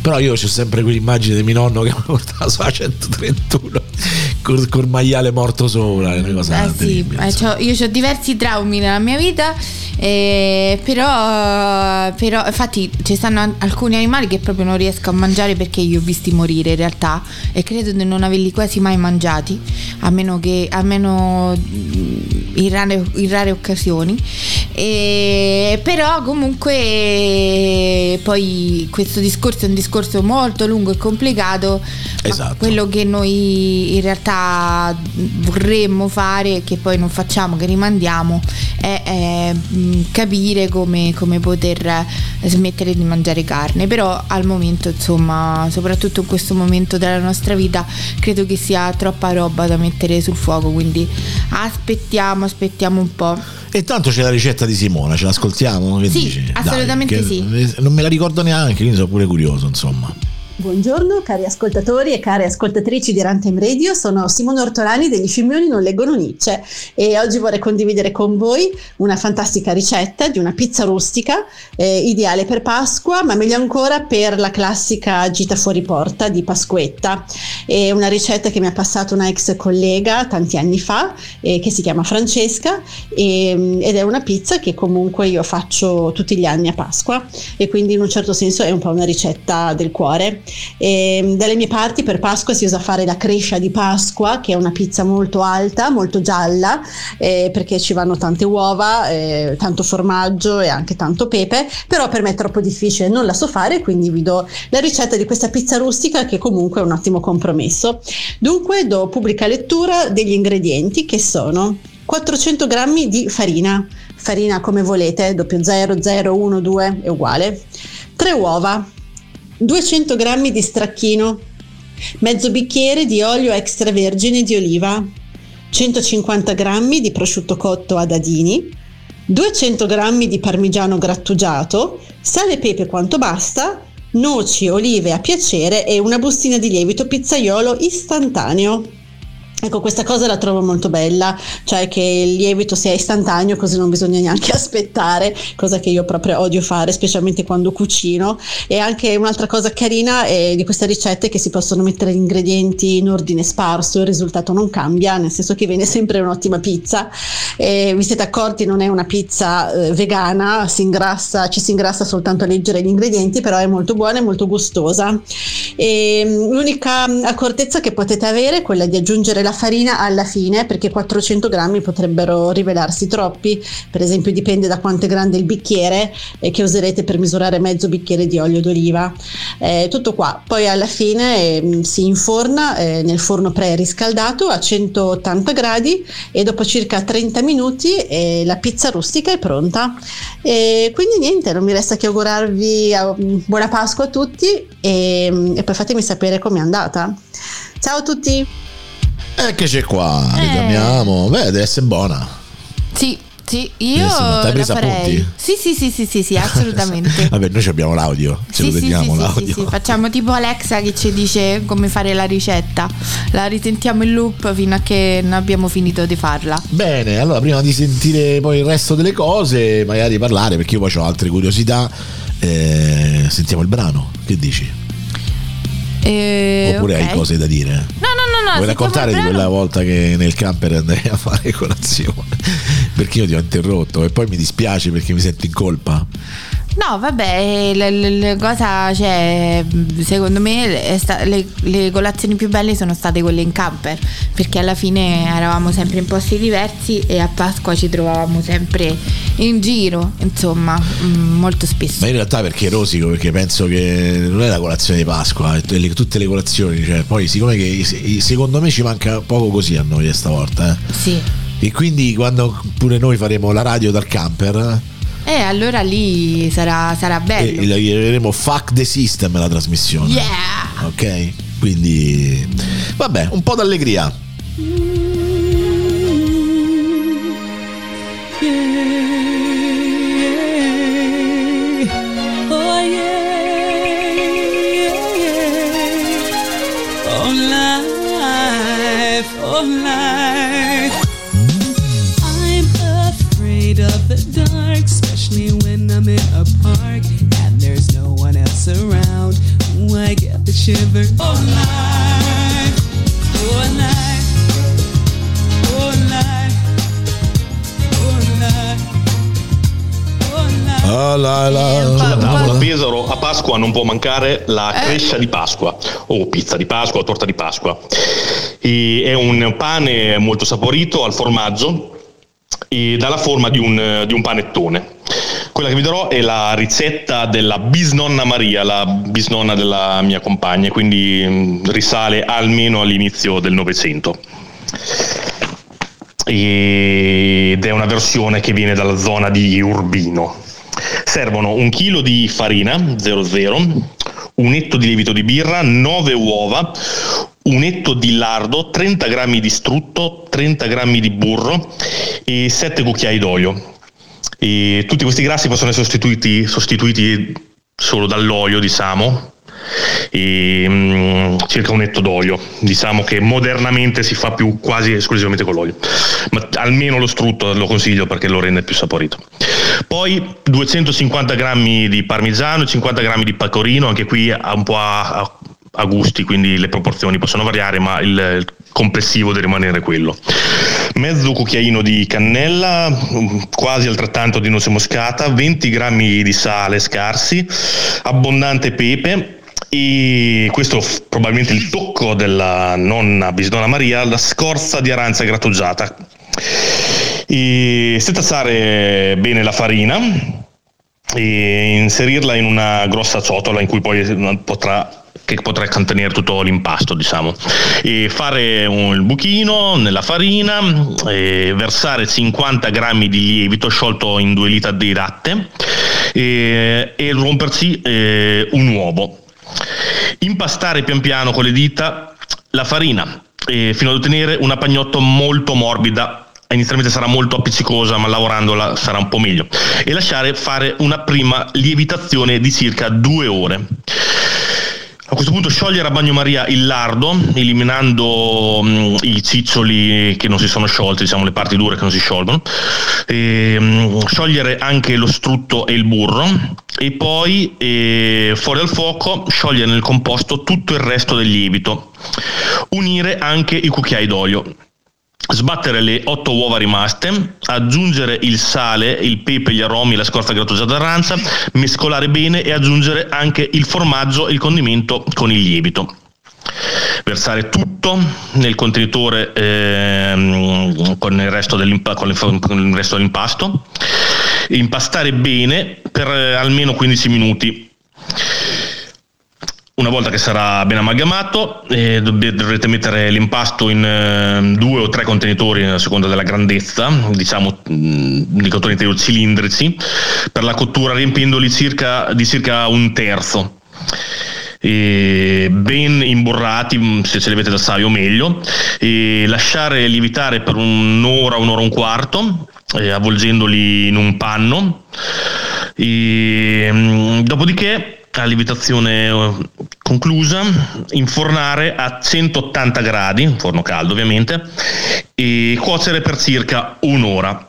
Però io ho sempre quell'immagine di mio nonno che [laughs] mi portava su a 131 col, col maiale morto sopra. Una cosa eh sì, eh, io ho diversi traumi nella mia vita, eh, però, però infatti ci stanno alcuni animali che proprio non riesco a mangiare perché io ho visti morire in realtà e credo di non averli quasi mai mangiati, a meno che a meno in rare, in rare occasioni. E, però comunque poi questo discorso è un discorso molto lungo e complicato. Esatto. quello che noi in realtà vorremmo fare, che poi non facciamo, che rimandiamo, è, è capire come, come, poter smettere di mangiare carne. Però al momento, insomma, soprattutto in questo momento della nostra vita, credo che sia troppa roba da mettere sul fuoco. Quindi aspettiamo, aspettiamo un po'. E tanto c'è la ricetta di Simona, ce l'ascoltiamo? Che sì, dici? assolutamente Dai, sì. Non me la ricordo neanche, quindi sono pure curioso, insomma. Buongiorno cari ascoltatori e care ascoltatrici di Runtime Radio, sono Simone Ortolani degli Scimmioni non leggono Nietzsche e oggi vorrei condividere con voi una fantastica ricetta di una pizza rustica eh, ideale per Pasqua ma meglio ancora per la classica gita fuori porta di Pasquetta. È una ricetta che mi ha passato una ex collega tanti anni fa eh, che si chiama Francesca e, mm, ed è una pizza che comunque io faccio tutti gli anni a Pasqua e quindi in un certo senso è un po' una ricetta del cuore. E ehm, dalle mie parti per Pasqua si usa fare la crescia di Pasqua, che è una pizza molto alta, molto gialla, eh, perché ci vanno tante uova, eh, tanto formaggio e anche tanto pepe, però per me è troppo difficile, non la so fare, quindi vi do la ricetta di questa pizza rustica che comunque è un ottimo compromesso. Dunque do pubblica lettura degli ingredienti che sono 400 g di farina, farina come volete, 00, 0, 1, 2 è uguale, 3 uova, 200 g di stracchino, mezzo bicchiere di olio extravergine di oliva, 150 g di prosciutto cotto a dadini, 200 g di parmigiano grattugiato, sale e pepe quanto basta, noci, olive a piacere e una bustina di lievito pizzaiolo istantaneo. Ecco, questa cosa la trovo molto bella, cioè che il lievito sia istantaneo così non bisogna neanche [laughs] aspettare, cosa che io proprio odio fare, specialmente quando cucino. E anche un'altra cosa carina è di queste ricette che si possono mettere gli ingredienti in ordine sparso, il risultato non cambia, nel senso che viene sempre un'ottima pizza. E vi siete accorti, non è una pizza eh, vegana, si ingrassa, ci si ingrassa soltanto a leggere gli ingredienti, però è molto buona e molto gustosa. E, mm, l'unica accortezza che potete avere è quella di aggiungere la farina alla fine perché 400 grammi potrebbero rivelarsi troppi, per esempio dipende da quanto è grande il bicchiere eh, che userete per misurare mezzo bicchiere di olio d'oliva. Eh, tutto qua, poi alla fine eh, si inforna eh, nel forno preriscaldato a 180 gradi e dopo circa 30 minuti eh, la pizza rustica è pronta. E quindi niente, non mi resta che augurarvi mm, buona Pasqua a tutti e, mm, e poi fatemi sapere com'è andata. Ciao a tutti! Eccoci qua, eh. ritorniamo. Beh, deve essere buona. Sì, sì, io T'hai presa appunti? Sì, sì, sì, sì, sì, sì assolutamente. [laughs] Vabbè, noi abbiamo l'audio, ce sì, lo teniamo sì, l'audio. Sì, sì, facciamo tipo Alexa che ci dice come fare la ricetta. La risentiamo in loop fino a che non abbiamo finito di farla. Bene, allora prima di sentire poi il resto delle cose, magari parlare, perché io poi ho altre curiosità, eh, sentiamo il brano. Che dici? Eh, Oppure okay. hai cose da dire? No, no, no, no. Vuoi raccontare di quella volta che nel camper andai a fare colazione? [laughs] perché io ti ho interrotto e poi mi dispiace perché mi sento in colpa. No, vabbè, la, cosa, cioè, secondo me sta, le, le, colazioni più belle sono state quelle in camper, perché alla fine eravamo sempre in posti diversi e a Pasqua ci trovavamo sempre in giro, insomma, mm, molto spesso. Ma in realtà perché rosico, perché penso che non è la colazione di Pasqua, tutte le colazioni, cioè, poi siccome che secondo me ci manca poco così a noi stavolta. Eh. Sì. E quindi quando pure noi faremo la radio dal camper eh, allora lì sarà, sarà bello. E, e Fuck the System la trasmissione. Yeah! Ok? Quindi, vabbè, un po' d'allegria. Oh, life, oh life. In a park and there's no one else around. Ooh, I get the shiver, oh life, oh life, oh oh life. Ah, la, la, Eh, Sulla tavola Pesaro a Pasqua non può mancare la crescia di Pasqua o pizza di Pasqua o torta di Pasqua. E è un pane molto saporito al formaggio e dà la forma di un, di un panettone. Quella che vi darò è la ricetta della bisnonna Maria, la bisnonna della mia compagna, quindi mm, risale almeno all'inizio del Novecento. Ed è una versione che viene dalla zona di Urbino. Servono un chilo di farina 00, un etto di lievito di birra, 9 uova, un etto di lardo, 30 g di strutto, 30 g di burro e 7 cucchiai d'olio. E tutti questi grassi possono essere sostituiti, sostituiti solo dall'olio, diciamo, e mm, circa un etto d'olio. Diciamo che modernamente si fa più quasi esclusivamente con l'olio, ma almeno lo strutto lo consiglio perché lo rende più saporito. Poi 250 grammi di parmigiano e 50 grammi di pecorino, anche qui un po' a, a- a gusti, quindi le proporzioni possono variare, ma il complessivo deve rimanere quello. Mezzo cucchiaino di cannella, mm, quasi altrettanto di noce moscata, 20 grammi di sale scarsi, abbondante pepe e questo probabilmente il tocco della nonna Bisnonna Maria, la scorza di arancia grattugiata. E setacciare bene la farina e inserirla in una grossa ciotola in cui poi potrà che potrà contenere tutto l'impasto diciamo. E fare un, buchino nella farina versare 50 grammi di lievito sciolto in 2 litri di latte e, e romperci eh, un uovo. Impastare pian piano con le dita la farina eh, fino ad ottenere una pagnotto molto morbida. Inizialmente sarà molto appiccicosa ma lavorandola sarà un po' meglio. E lasciare fare una prima lievitazione di circa due ore a questo punto sciogliere a bagnomaria il lardo, eliminando mm, i ciccioli che non si sono sciolti, diciamo le parti dure che non si sciolgono, e, mm, sciogliere anche lo strutto e il burro. E poi eh, fuori dal fuoco sciogliere nel composto tutto il resto del lievito, unire anche i cucchiai d'olio. Sbattere le otto uova rimaste, aggiungere il sale, il pepe, gli aromi, la scorza grattugiata d'arancia, mescolare bene e aggiungere anche il formaggio e il condimento con il lievito. Versare tutto nel contenitore ehm, con, il resto dell'impa- con il- con il resto dell'impasto, impastare bene per eh, almeno 15 minuti. Una volta che sarà ben amalgamato, eh, dovrete mettere l'impasto in eh, due o tre contenitori a seconda della grandezza, diciamo mh, di contenitori cilindrici, per la cottura riempiendoli circa, di circa un terzo. E ben imburrati, mh, se ce li avete d'acciaio meglio, e lasciare lievitare per un'ora, un'ora e un quarto, eh, avvolgendoli in un panno. E, mh, dopodiché a lievitazione eh, conclusa, infornare a 180 gradi, forno caldo ovviamente, e cuocere per circa un'ora.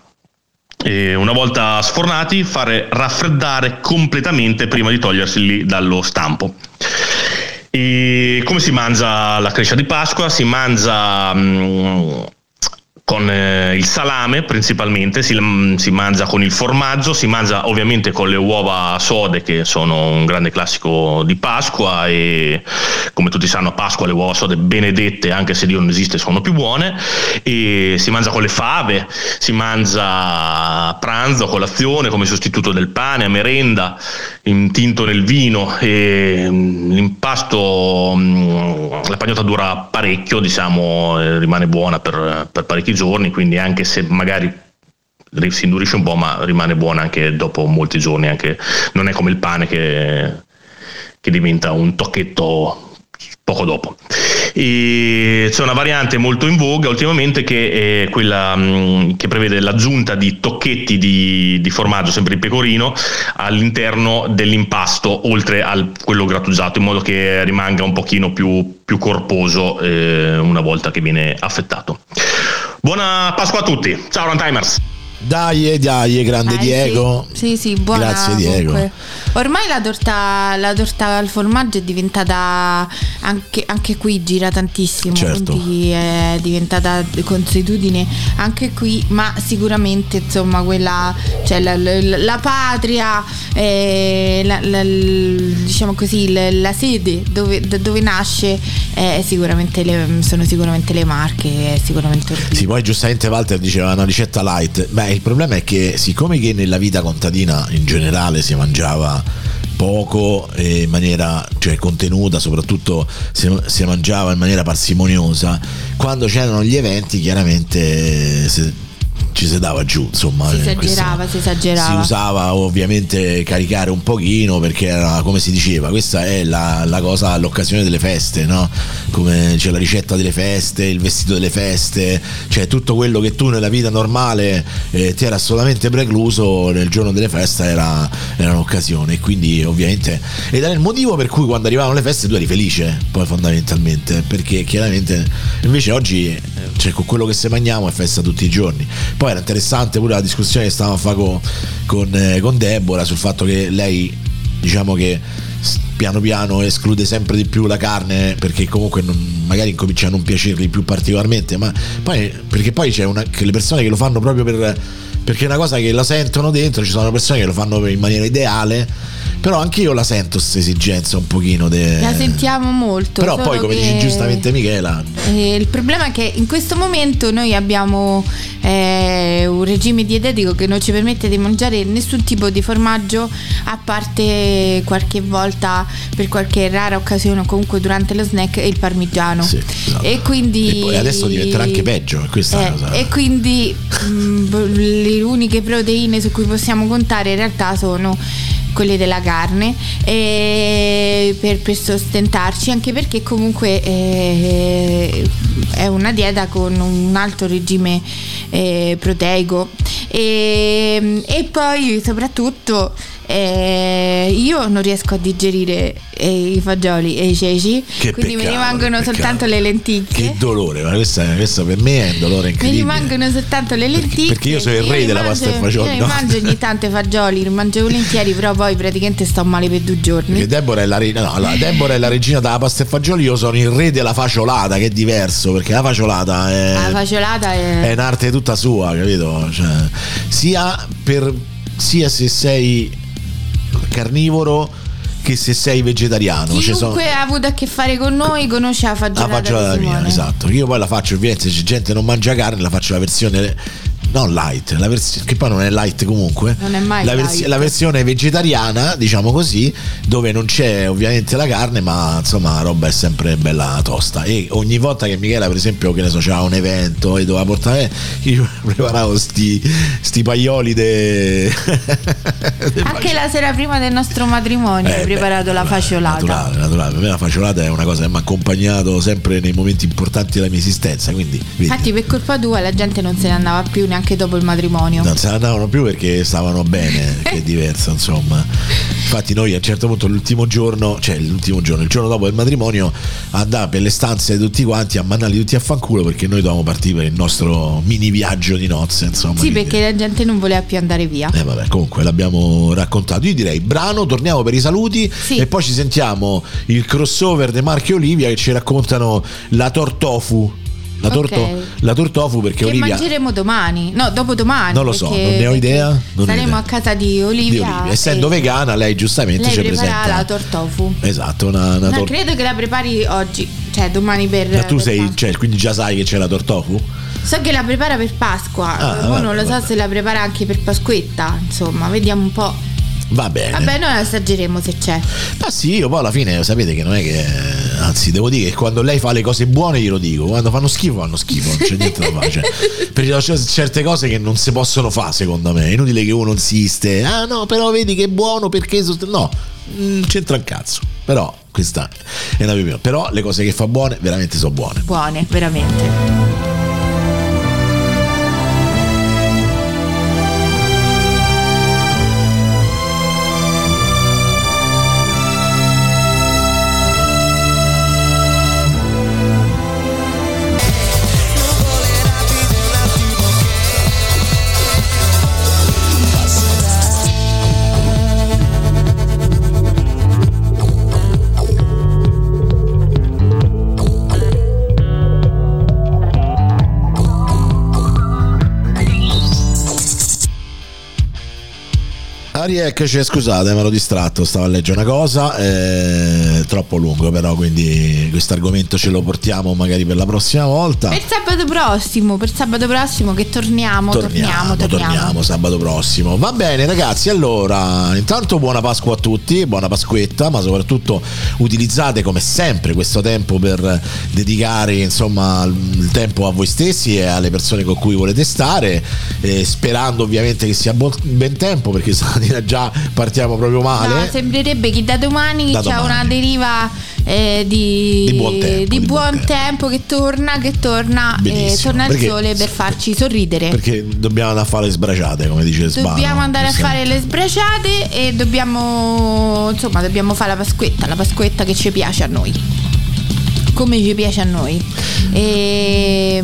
E una volta sfornati, fare raffreddare completamente prima di toglierseli dallo stampo. E come si mangia la crescia di Pasqua? Si mangia mm, con eh, il salame principalmente, si, mm, si mangia con il formaggio, si mangia ovviamente con le uova sode che sono un grande classico di Pasqua e come tutti sanno a Pasqua le uova sode benedette anche se Dio non esiste sono più buone. E si mangia con le fave, si mangia a pranzo, a colazione come sostituto del pane, a merenda, intinto nel vino e mm, l'impasto, mm, la pagnotta dura parecchio, diciamo, eh, rimane buona per, per parecchi giorni, quindi anche se magari ri- si indurisce un po', ma rimane buona anche dopo molti giorni, anche, non è come il pane che, che diventa un tocchetto poco dopo. E c'è una variante molto in voga ultimamente che è quella mh, che prevede l'aggiunta di tocchetti di, di, formaggio, sempre di pecorino, all'interno dell'impasto, oltre a quello grattugiato, in modo che rimanga un pochino più, più corposo eh, una volta che viene affettato. Buona Pasqua a tutti, ciao Runtimers! Dai, dai, grande Eh, Diego. Sì, sì, sì, buona. Grazie, Diego. comunque. Ormai la torta, la torta al formaggio è diventata anche, anche qui gira tantissimo, Certo. quindi è diventata consuetudine anche qui, ma sicuramente insomma quella, cioè la, la- la patria, eh, la- diciamo così, la, sede dove, dove nasce è sicuramente le- sono sicuramente le marche, sicuramente. Sì, poi giustamente Walter diceva una ricetta light. Beh, il problema è che siccome che nella vita contadina in generale si mangiava poco in maniera cioè, contenuta, soprattutto si, si mangiava in maniera parsimoniosa, quando c'erano gli eventi chiaramente se- ci si dava giù, insomma. Si esagerava, si esagerava. Si usava ovviamente caricare un pochino perché era come si diceva, questa è la, la cosa l'occasione delle feste, no? Come c'è la ricetta delle feste, il vestito delle feste, cioè tutto quello che tu nella vita normale eh, ti era assolutamente precluso nel giorno delle feste era, era un'occasione e quindi ovviamente ed era il motivo per cui quando arrivavano le feste tu eri felice poi fondamentalmente perché chiaramente invece oggi eh, cioè, con quello che se mangiamo è festa tutti i giorni poi era interessante pure la discussione che stavamo a fare con, con, eh, con Deborah sul fatto che lei diciamo che piano piano esclude sempre di più la carne perché comunque non- magari incomincia a non piacergli più particolarmente ma poi perché poi c'è una, che le persone che lo fanno proprio per perché è una cosa che la sentono dentro ci sono persone che lo fanno in maniera ideale però anche io la sento questa esigenza un pochino de... La sentiamo molto. però poi come dici giustamente Michela Eh, il problema è che in questo momento noi abbiamo eh, un regime dietetico che non ci permette di mangiare nessun tipo di formaggio a parte qualche volta per qualche rara occasione o comunque durante lo snack il parmigiano. Sì, esatto. E quindi E adesso diventerà anche peggio, questa Eh, cosa. E quindi mh, le uniche proteine su cui possiamo contare in realtà sono quelle della carne per, per sostentarci anche perché comunque eh, è una dieta con un alto regime eh, proteico. E, e poi soprattutto eh, io non riesco a digerire eh, i fagioli e i ceci Che quindi mi peccato, rimangono che soltanto peccato. le lenticchie che dolore ma questa, questa per me è un dolore mi incredibile rimangono soltanto le lenticchie. perché io sono il re mi della mangio- pasta e fagioli, Io no? mi mangio ogni tanto i fagioli, li mangio volentieri, però poi praticamente sto male per due giorni. Perché Deborah è, la, re- no, allora, Deborah è la regina della pasta e fagioli, io sono il re della faciolata, che è diverso, perché la faciolata è, La faciolata è. è un'arte tutta sua, capito? Cioè, sia, per, sia se sei carnivoro che se sei vegetariano. Ci sono- Chiunque ha avuto a che fare con noi conosce la la fagiolata. fagiolata di mia, esatto. Io poi la faccio, ovviamente, se gente non mangia carne, la faccio la versione non light, la vers- che poi non è light comunque. Non è mai la, light. la versione vegetariana, diciamo così, dove non c'è ovviamente la carne, ma insomma la roba è sempre bella tosta. E ogni volta che Michela, per esempio, che ne so, c'era un evento e doveva portare, [laughs] io preparavo sti, sti paioli de... [laughs] de Anche la sera prima del nostro matrimonio eh, hai preparato beh, la faciolata. Naturale, naturale. Per me la faciolata è una cosa che mi ha accompagnato sempre nei momenti importanti della mia esistenza. Quindi, vedi, Infatti, per colpa tua la gente non se ne andava più neanche dopo il matrimonio. non se ne andavano più perché stavano bene, che è diverso, insomma. Infatti, noi a un certo punto, l'ultimo giorno, cioè l'ultimo giorno, il giorno dopo il matrimonio, andava per le stanze di tutti quanti a mandarli tutti a fanculo perché noi dovevamo partire per il nostro mini viaggio di nozze. Insomma, Sì, perché la gente non voleva più andare via. Eh vabbè, comunque l'abbiamo raccontato. Io direi brano, torniamo per i saluti Sì. e poi ci sentiamo il crossover di Marco e Olivia che ci raccontano la tortofu. La, torto, Ok. la tortofu perché Che Olivia mangeremo domani, no, dopo domani. Non lo so, non ne ho idea, saremo idea. a casa di di Olivia. Olivia, essendo vegana, lei giustamente lei ci presenta la tortofu. Esatto, una, una No, tor- credo che la prepari oggi, cioè domani per. Ma tu per sei, Pasqua. cioè, quindi già sai che c'è la tortofu? So che la prepara per Pasqua, Ah, vabbè, non lo so vabbè. se la prepara anche per Pasquetta. Insomma, vediamo un po'. Va bene. Vabbè, noi assaggeremo se c'è. Ma sì, io poi alla fine sapete che non è che. Anzi, devo dire che quando lei fa le cose buone glielo dico, quando fanno schifo fanno schifo, non c'è niente da fare. Cioè, [laughs] perché c'è certe cose che non si possono fare, secondo me. È inutile che uno insiste. Ah no, però vedi che è buono perché. sost-" No, non c'entra un cazzo. però questa è una mia opinione. Però le cose che fa buone veramente sono buone. Buone, veramente. Eccoci, scusate, mi ero distratto, stavo a leggere una cosa, è troppo lungo però, quindi questo argomento ce lo portiamo magari per la prossima volta. Per sabato prossimo, per sabato prossimo che torniamo, torniamo, torniamo. torniamo sabato prossimo. Va bene ragazzi, allora, intanto buona Pasqua a tutti, buona Pasquetta, ma soprattutto utilizzate come sempre questo tempo per dedicare insomma il tempo a voi stessi e alle persone con cui volete stare, eh, sperando ovviamente che sia buon- ben tempo perché [laughs] stamattina già partiamo proprio male. No, sembrerebbe che da domani Da c'è domani. una deriva eh, di, Di buon tempo, di buon buon tempo che torna, che torna, e Benissimo, torna il sole per farci sorridere. Perché dobbiamo andare a fare le sbraciate, come dice Sbano. Dobbiamo andare a fare le sbraciate e dobbiamo insomma dobbiamo fare la pasquetta, la pasquetta che ci piace a noi. Come ci piace a noi. E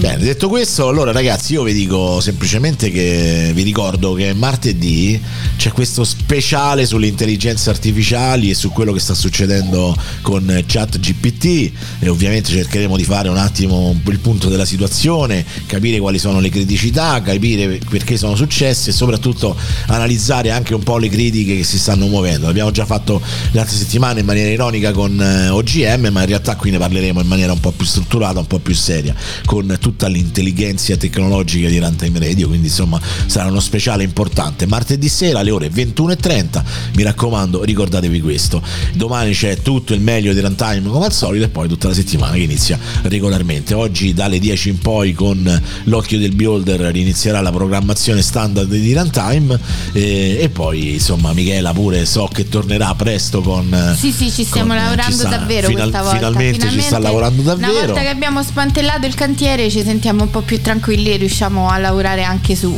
Bene, detto questo, allora ragazzi, io vi dico semplicemente che vi ricordo che martedì c'è questo speciale sulle intelligenze artificiali e su quello che sta succedendo con Chat GPT e ovviamente cercheremo di fare un attimo il punto della situazione, capire quali sono le criticità, capire perché sono successe e soprattutto analizzare anche un po' le critiche che si stanno muovendo. L'abbiamo già fatto l'altra settimana in maniera ironica con eh, OGM, ma in realtà qui ne parleremo in maniera un po' più strutturata, un po' più seria, con tutta l'intelligenza tecnologica di Runtime Radio, quindi insomma sarà uno speciale importante. Martedì sera alle ore 21.30, mi raccomando ricordatevi questo, domani c'è tutto il meglio di Runtime come al solito e poi tutta la settimana che inizia regolarmente. Oggi dalle 10 in poi con l'occhio del beholder inizierà la programmazione standard di Runtime e, e poi insomma Michela pure so che tornerà presto con... Sì, sì, ci stiamo con- lavorando ci sta- davvero final- questa volta. Finalmente, ci sta lavorando davvero. Una volta che abbiamo smantellato il cantiere ci sentiamo un po' più tranquilli e riusciamo a lavorare anche su,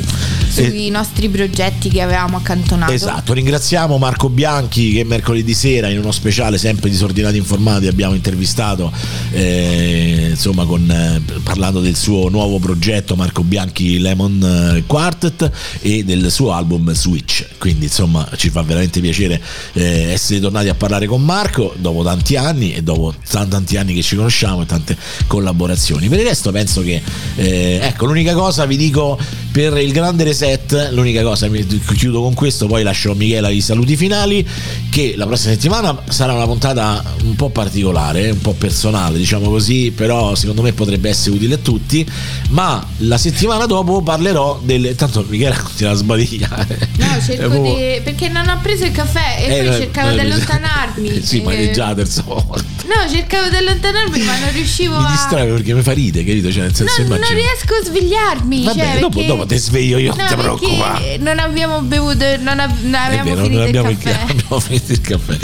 sui E- nostri progetti che avevamo accantonato. Esatto, ringraziamo Marco Bianchi che mercoledì sera in uno speciale sempre disordinati informati abbiamo intervistato eh, insomma con, eh, parlando del suo nuovo progetto Marco Bianchi Lemon eh, Quartet e del suo album Switch quindi insomma ci fa veramente piacere eh, essere tornati a parlare con Marco dopo tanti anni e dopo tan- tanti anni che ci conosciamo e tante collaborazioni. Per il resto penso che eh, ecco l'unica cosa vi dico per il grande reset l'unica cosa mi chiudo con questo poi lascio a Michela i saluti finali che la prossima settimana sarà una puntata un po' particolare un po' personale diciamo così però secondo me potrebbe essere utile a tutti ma la settimana dopo parlerò delle tanto Michela continua a sbadigliare No, cerco proprio- di. perché non ho preso il caffè e Eh, poi cercavo no, di allontanarmi. [laughs] sì ma Eh, è già la terza volta No, cercavo di allontanarmi, ma non riuscivo mi a. distrae perché mi fa ride capito cioè nel senso No, non immagino riesco a svegliarmi. Vabbè, cioè, dopo- perché- dopo ti sveglio io, non No, ti preoccupare. Non abbiamo bevuto, non, ab- non abbiamo vero, finito non abbiamo, il abbiamo [laughs] finito il caffè.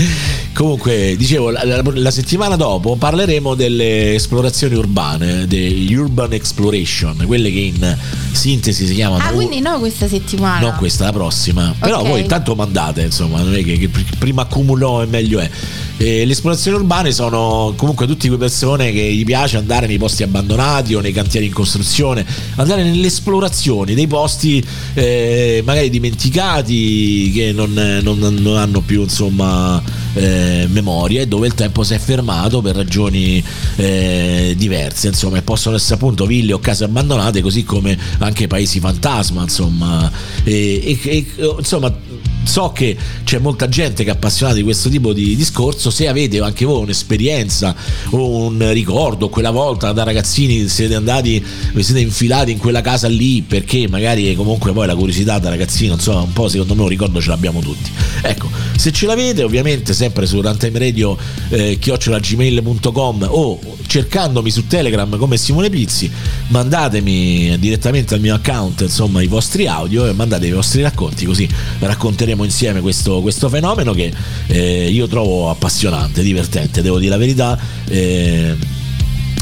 Comunque, dicevo, la, la- la settimana dopo parleremo delle esplorazioni urbane, dei urban exploration, quelle che in sintesi si chiamano. Ah, quindi no questa settimana. Non questa, la prossima. Però Ok. voi intanto mandate, insomma, non è che, che prima accumulo e meglio è. E le esplorazioni urbane sono comunque tutte quelle persone che gli piace andare nei posti abbandonati o nei cantieri in costruzione, andare nelle esplorazioni dei posti eh, magari dimenticati che non, non- non hanno più insomma eh, memoria e dove il tempo si è fermato per ragioni eh, diverse, insomma, possono essere appunto ville o case abbandonate, così come anche paesi fantasma, insomma, e, e- e, insomma so che c'è molta gente che è appassionata di questo tipo di discorso. Se avete anche voi un'esperienza o un ricordo, quella volta da ragazzini siete andati, vi siete infilati in quella casa lì perché magari comunque poi la curiosità da ragazzino, insomma, un po' secondo me un ricordo ce l'abbiamo tutti. Ecco, se ce l'avete, ovviamente sempre su Runtime Radio eh, chiocciolagmail.com o cercandomi su Telegram come Simone Pizzi, mandatemi direttamente al mio account insomma i vostri audio e mandate i vostri racconti così racconteremo scopriremo insieme questo, questo fenomeno che eh, io trovo appassionante, divertente, devo dire la verità. Eh,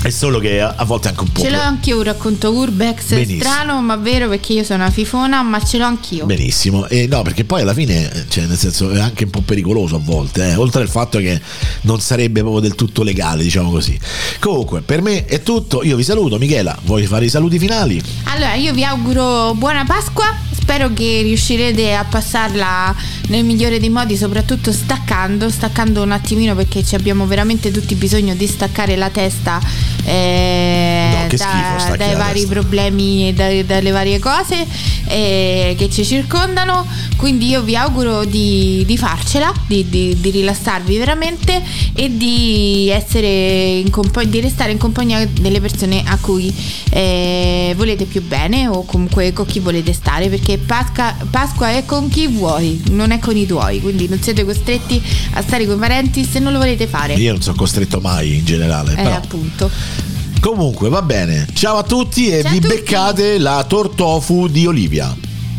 è solo che a, volte anche un po'. Ce l'ho anch'io un racconto urbex Benissimo. strano, ma vero perché io sono una fifona, ma ce l'ho anch'io. Benissimo, e no, perché poi alla fine, cioè, nel senso, è anche un po' pericoloso a volte, eh, oltre al fatto che non sarebbe proprio del tutto legale, diciamo così. Comunque, per me è tutto. Io vi saluto, Michela. Vuoi fare i saluti finali? Allora, io vi auguro buona Pasqua. Spero che riuscirete a passarla nel migliore dei modi, soprattutto staccando, staccando un attimino perché ci abbiamo veramente tutti bisogno di staccare la testa eh, No, schifo, stacchi dai vari testa. problemi e da- dalle varie cose eh, che ci circondano. Quindi io vi auguro di, di farcela, di, di- di rilassarvi veramente e di, di restare in compagnia delle persone a cui eh, volete più bene o comunque con chi volete stare perché Pasqua, Pasqua è con chi vuoi, non è con i tuoi, quindi non siete costretti a stare con i parenti se non lo volete fare. Io non sono costretto mai in generale, Eh, però. appunto. Comunque, va bene. Ciao a tutti e Ciao vi tutti. beccate la tortofu di Olivia.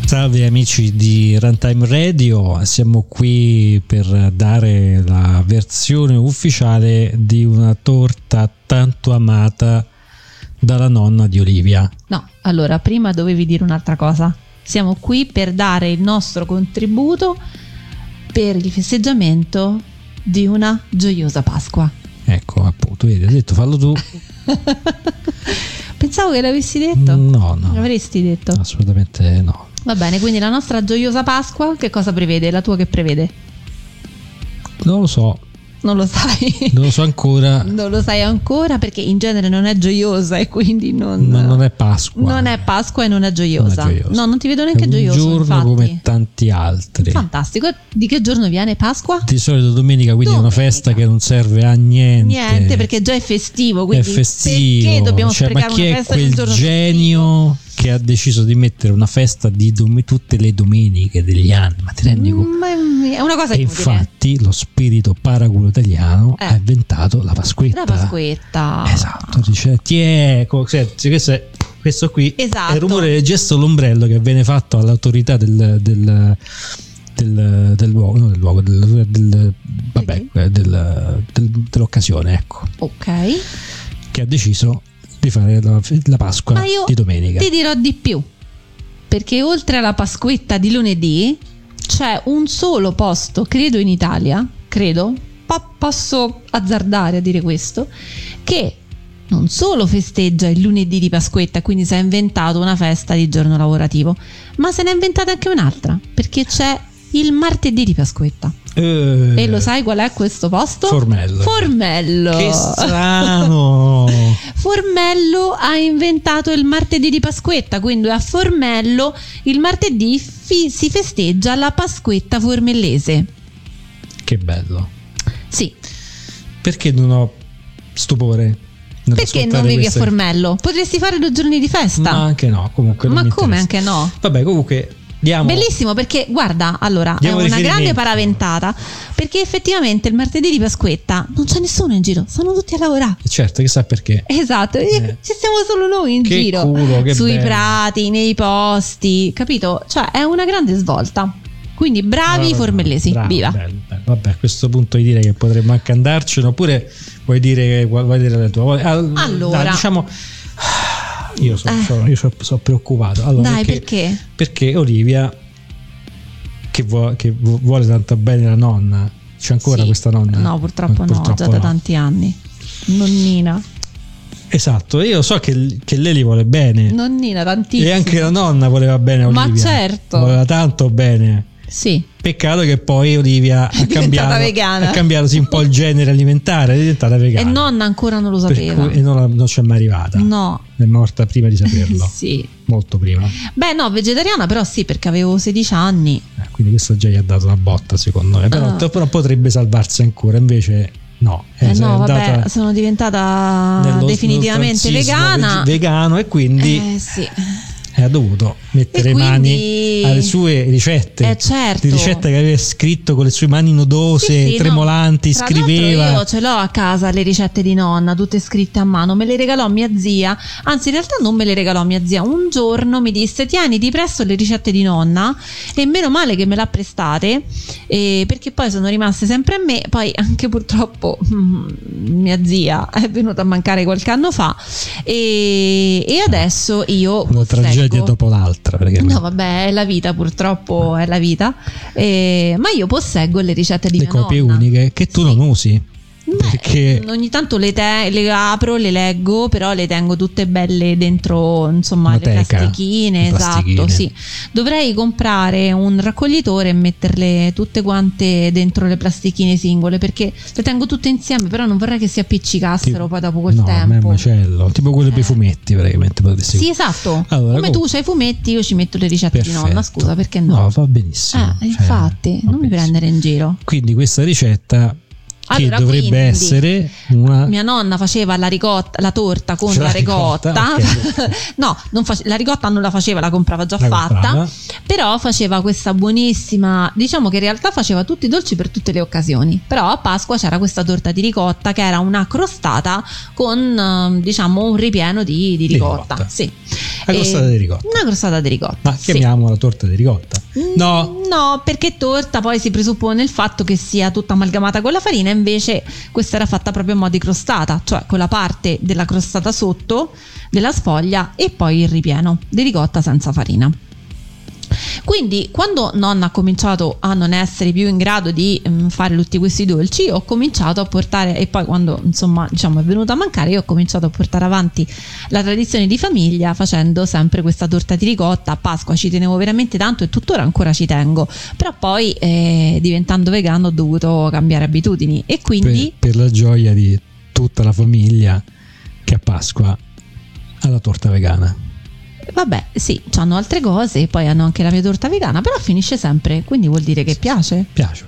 Salve amici di Runtime Radio, siamo qui per dare la versione ufficiale di una torta tanto amata dalla nonna di Olivia. No, allora prima dovevi dire un'altra cosa. Siamo qui per dare il nostro contributo per il festeggiamento di una gioiosa Pasqua. Ecco, appunto, vedi, ho detto fallo tu. [laughs] Pensavo che l'avessi detto. No, no. L'avresti detto. Assolutamente no. Va bene, quindi la nostra gioiosa Pasqua che cosa prevede? La tua che prevede? Non lo so, Non lo sai. non lo so ancora, [laughs] non lo sai ancora perché in genere non è gioiosa e quindi non, ma non è Pasqua. non è Pasqua e non è gioiosa. Non è gioiosa. No, non ti vedo È neanche un gioioso. giorno infatti. come tanti altri. Fantastico. Di che giorno viene Pasqua? Di solito domenica, quindi è una Domenica. festa che non serve a niente. Niente, perché già è festivo. è Quindi festivo. Perché dobbiamo Cioè, sprecare ma chi una è festa quel nel giorno genio che ha deciso di mettere una festa di dom- tutte le domeniche degli anni? Ma ti rendi conto? È- una cosa E infatti lo spirito paraculo italiano Eh. ha inventato la Pasquetta. La Pasquetta. Esatto, dice, ti è, co- senti, questo, è- questo qui Esatto. è il rumore del gesto l'ombrello che viene fatto all'autorità del, del, del, del luogo, no, del luogo, vabbè, eh, del- del- dell'occasione, ecco, Ok. che ha deciso di fare la, la Pasqua Ma io di domenica. ti dirò di più. Perché oltre alla Pasquetta di lunedì c'è un solo posto, credo in Italia, credo, po- posso azzardare a dire questo, che non solo festeggia il lunedì di Pasquetta, quindi si è inventato una festa di giorno lavorativo, ma se ne è inventata anche un'altra, perché c'è il martedì di Pasquetta. Eh, E lo sai qual è questo posto? Formello. Formello. Che strano! [laughs] Formello ha inventato il martedì di Pasquetta, quindi a Formello il martedì fi- si festeggia la Pasquetta formellese. che bello. Sì, Perché non ho stupore? perché non vivi a Formello? Potresti fare due giorni di festa. Ma anche no, comunque. Ma mi come interessa. anche no? Vabbè, comunque diamo. Bellissimo perché guarda, allora Diamo è una grande paraventata perché effettivamente il martedì di Pasquetta non c'è nessuno in giro, sono tutti a lavorare. Certo, chissà perché. Esatto, e Eh. ci siamo solo noi in Che giro, culo, sui bello. prati, nei posti, capito? Cioè è una grande svolta. Quindi bravi Vabbè, formellesi, bravo, viva. bello, bello. Vabbè, a questo punto vuoi dire che potremmo anche andarcene, oppure vuoi dire, vuoi dire la tua? Al- Allora. dai, diciamo. Io sono Eh. sono- io so- sono preoccupato. Allora, Dai, perché? Perché Olivia, che, vuo- che vu- vuole tanto bene la nonna, c'è ancora Sì. questa nonna? No, purtroppo, no, Purtroppo già da no. tanti anni. Nonnina, Esatto, io so che, che lei li vuole bene. nonnina tantissimo. E anche la nonna voleva bene a Ma Olivia. certo. Voleva tanto bene. Sì, Peccato che poi Olivia [laughs] ha cambiato, ha cambiato sì, un po' il genere alimentare, è diventata e vegana. nonna ancora non lo sapeva. cui- e non, non ci è mai arrivata. No. È morta prima di saperlo. [laughs] sì. Molto prima. Beh, no, vegetariana però sì, perché avevo 16 anni. Eh, quindi questo già gli ha dato una botta, secondo me. Però, Ah. però potrebbe salvarsi ancora. Invece, no. Eh, se no, vabbè, sono diventata definitivamente vegana. veg- vegano e quindi Eh sì. eh, ha dovuto mettere le mani quindi- alle sue ricette. Eh, certo. Di ricette che aveva scritto con le sue mani nodose, Sì, sì, no. tremolanti, l'altro scriveva. Io ce l'ho a casa le ricette di nonna, tutte scritte a mano. Me le regalò mia zia. Anzi, in realtà non me le regalò mia zia. Un giorno mi disse: Tieni, ti presto le ricette di nonna. E meno male che me l'ha prestate, eh, perché poi sono rimaste sempre a me. Poi anche purtroppo mm, mia zia è venuta a mancare qualche anno fa. E, e adesso io. Una tragedia dopo l'altra. Praticamente. No, vabbè, è la vita, purtroppo è la vita. Eh, ma io posseggo le ricette di le mia copie nonna. uniche che tu non usi. Beh, Perché ogni tanto le, te- le apro, le leggo, però le tengo tutte belle dentro, insomma, le teca, plastichine, esatto, sì. Dovrei comprare un raccoglitore e metterle tutte quante dentro le plastichine singole, perché le tengo tutte insieme, però non vorrei che si appiccicassero Tipo- poi dopo quel no, me è un tempo. macello, tipo quello Eh. fumetti, praticamente potresti Sì, esatto. Allora, Come com- tu c'hai i fumetti, io ci metto le ricette di nonna, Perfetto. scusa, perché no? No, va benissimo. Eh, Cioè, infatti, va non mi benissimo. prendere in giro. Quindi questa ricetta che Allora, dovrebbe quindi, essere una Mia nonna faceva la ricotta, la torta con Cioè, la ricotta, ricotta. ok. [laughs] no, non face- la ricotta non la faceva, la comprava già La fatta. comprava. Però faceva questa buonissima. Diciamo che in realtà faceva tutti i dolci per tutte le occasioni. Però a Pasqua c'era questa torta di ricotta che era una crostata con ehm, diciamo un ripieno di, di Di ricotta. ricotta. Sì. La crostata E- di ricotta. Una crostata di ricotta. Ma sì. chiamiamola torta di ricotta. No, Mm, No, perché torta poi si presuppone il fatto che sia tutta amalgamata con la farina, invece questa era fatta proprio a mo' di crostata, cioè con la parte della crostata sotto della sfoglia e poi il ripieno di ricotta senza farina. Quindi quando nonna ha cominciato a non essere più in grado di mm, fare tutti questi dolci, ho cominciato a portare e poi quando insomma diciamo è venuta a mancare, io ho cominciato a portare avanti la tradizione di famiglia facendo sempre questa torta di ricotta. A Pasqua ci tenevo veramente tanto e tuttora ancora ci tengo, però poi eh, diventando vegano ho dovuto cambiare abitudini e per, quindi per la gioia di tutta la famiglia che a Pasqua ha la torta vegana. Vabbè sì, hanno altre cose, poi hanno anche la mia torta vegana, però finisce sempre, quindi vuol dire che piace. Piace,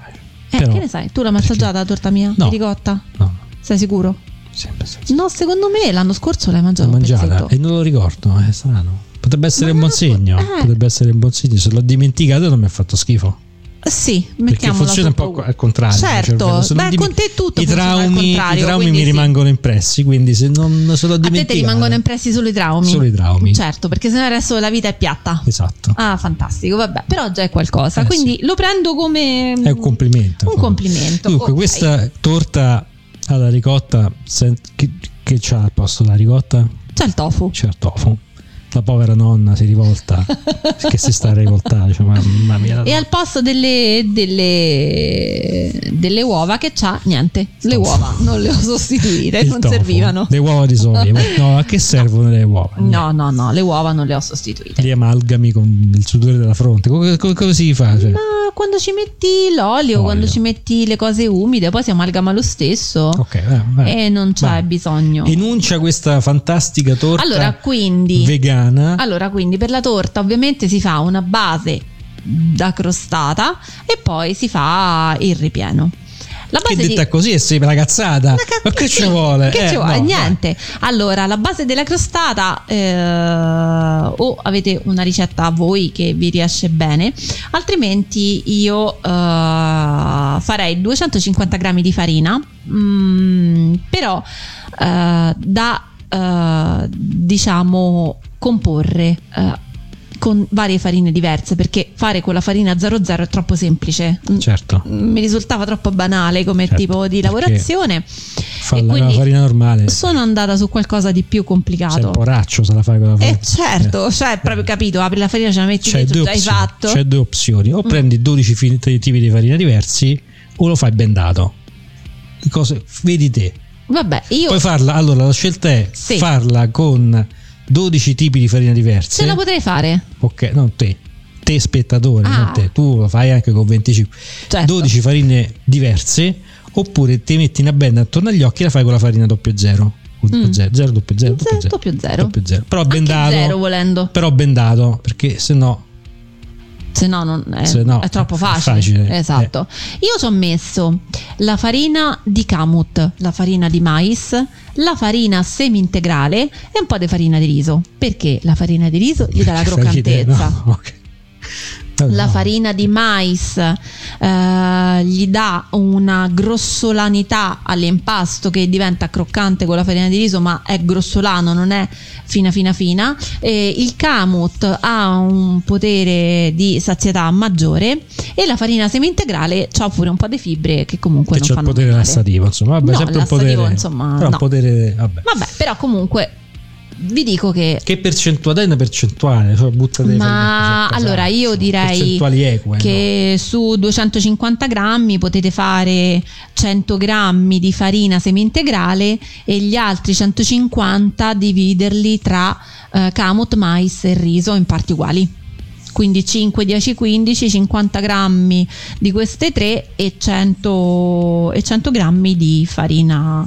Eh, però- che ne sai? Tu l'hai assaggiata la torta mia No. di ricotta? No, Sei sicuro? sempre senza. No, secondo me l'anno scorso l'hai L'ho mangiato un mangiata e non lo ricordo, è strano. Potrebbe essere Ma un buon segno. eh. Potrebbe essere un buon segno. Se l'ho dimenticato non mi ha fatto schifo. Sì, Perché mettiamola funziona un po' al contrario. Certo, Cioè, se non beh, con te tutto I traumi, contrario, i traumi mi sì. rimangono impressi, quindi se non se l'ho A te ti rimangono impressi solo i traumi. Solo i traumi. Certo, perché sennò il resto della vita è piatta. Esatto. Ah, fantastico, vabbè, però già è qualcosa. Eh, quindi lo prendo come È un complimento. Un complimento. Dunque, ok. questa torta alla ricotta, che, che c'ha al posto della ricotta? C'è il tofu. C'è il tofu. La povera nonna si rivolta, [laughs] che si sta a rivoltare, dice, mamma mia. E al posto delle, delle, delle uova che c'ha, niente, le uova non le ho [laughs] sostituite, il non tofu. servivano. Le uova di soia. No, a che [laughs] servono le uova? No, no, no, le uova non le ho sostituite. Li amalgami con il sudore della fronte. Come, come- come si fa? Cioè, Ma quando ci metti l'olio, Olio. quando ci metti le cose umide, poi si amalgama lo stesso ok, eh, vai. e non c'è Vai. bisogno. Enuncia questa fantastica torta Allora, quindi vegana. Allora, quindi per la torta ovviamente si fa una base da crostata e poi si fa il ripieno. La che base detta di... così è sempre una cazzata. Ma che sì, ci vuole? Che Eh, ci vuole? no, Niente. Allora, la base della crostata eh, o avete una ricetta a voi che vi riesce bene, altrimenti io eh, farei 250 grammi di farina, mm, però eh, da eh, diciamo comporre eh, con varie farine diverse perché fare con la farina 00 è troppo semplice. Mm, Certo. mi risultava troppo banale come Certo, tipo di lavorazione Fa e la, farina normale. sono andata su qualcosa di più complicato un poraccio se la fai con la farina. eh certo cioè proprio capito apri la farina ce la metti C'è dentro due, già hai fatto Mm. c'è due opzioni. O prendi 12 fi- tipi di farina diversi o lo fai bendato. Cose, vedi te. vabbè io Puoi farla. Allora, la scelta è Sì. farla con 12 tipi di farina diverse. ce la potrei fare Ok, non te. Te spettatore, Ah. non te. Tu lo fai anche con 25. Certo. 12 farine diverse. Oppure ti metti una benda attorno agli occhi e la fai con la farina doppio zero. O doppio Mm. zero, zero, doppio zero, Zero, doppio zero. doppio zero. Però Anche bendato. zero volendo Però bendato, perché se no se no, non è, Se no, è troppo facile, facile, eh. esatto io ci ho messo la farina di kamut la farina di mais la farina semi-integrale e un po' di farina di riso. Perché la farina di riso gli dà la croccantezza. no, ok. La farina di mais eh, gli dà una grossolanità all'impasto che diventa croccante con la farina di riso, ma è grossolano, non è fina fina fina. E il kamut ha un potere di sazietà maggiore e la farina semi-integrale ha pure un po' di fibre che comunque Che non c'è il potere male. lassativo, insomma, vabbè, No, sempre un potere. insomma, però un no. potere, vabbè. Vabbè, però comunque vi dico che Che percentuale? Dai una percentuale, cioè buttate Ma allora io direi eque, che su 250 grammi potete fare 100 grammi di farina semi-integrale e gli altri 150 dividerli tra eh, kamut, mais e riso in parti uguali. Quindi 5, 10, 15, 50 grammi di queste tre e 100, e 100 grammi di farina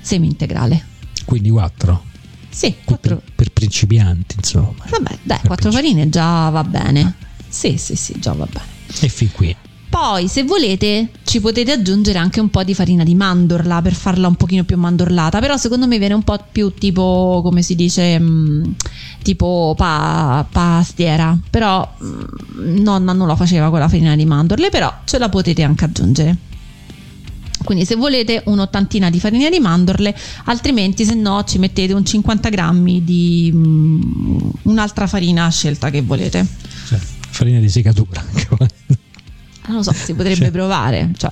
semi-integrale. no? Quindi 4 Sì, per, 4, per principianti, insomma. Vabbè, dai, Per quattro farine già va bene. Sì, sì, sì, già va bene. E fin qui. Poi, se volete, ci potete aggiungere anche un po' di farina di mandorla per farla un pochino più mandorlata. Però, secondo me, viene un po' più tipo, come si dice, mm, tipo pa- pastiera. Però, mm, nonna non la faceva con la farina di mandorle, però ce la potete anche aggiungere. Quindi se volete un'ottantina di farina di mandorle, altrimenti se no ci mettete un 50 grammi di mm, un'altra farina scelta che volete. Cioè, farina di secatura. Non lo so, si potrebbe Cioè. provare. Cioè,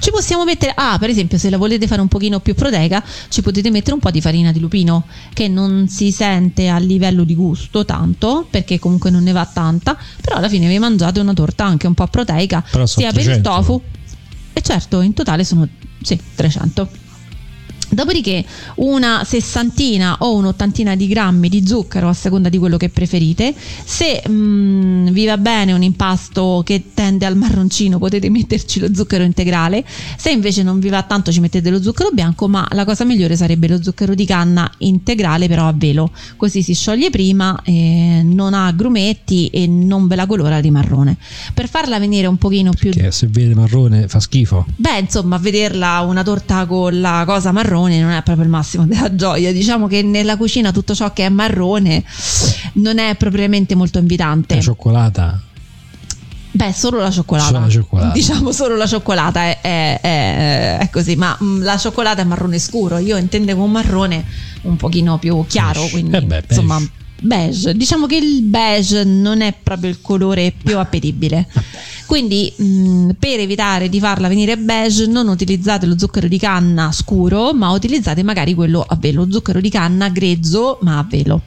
ci possiamo mettere, ah, per esempio, se la volete fare un pochino più proteica, ci potete mettere un po' di farina di lupino, che non si sente a livello di gusto tanto, perché comunque non ne va tanta, però alla fine vi mangiate una torta anche un po' proteica, sia per il 300. tofu. E certo, in totale sono sì, 300. Dopodiché una sessantina o un'ottantina di grammi di zucchero a seconda di quello che preferite. Se mm, vi va bene un impasto che tende al marroncino potete metterci lo zucchero integrale. Se invece non vi va tanto ci mettete lo zucchero bianco, ma la cosa migliore sarebbe lo zucchero di canna integrale però a velo. Così si scioglie prima, eh, non ha grumetti e non ve la colora di marrone. Per farla venire un pochino più Che se vede marrone fa schifo. Beh, insomma, vederla una torta con la cosa marrone non è proprio il massimo della gioia. Diciamo che nella cucina tutto ciò che è marrone non è propriamente molto invitante. La cioccolata. Beh, solo la cioccolata. Solo la cioccolata. Diciamo solo la cioccolata è, è- è- è così, ma mm, la cioccolata è marrone scuro. Io intendevo un marrone un pochino più chiaro, Beige. quindi Eh beh, beige. insomma beige. Diciamo che il beige non è proprio il colore più appetibile. [laughs] Quindi mh, per evitare di farla venire beige non utilizzate lo zucchero di canna scuro, ma utilizzate magari quello a velo, zucchero di canna grezzo ma a velo.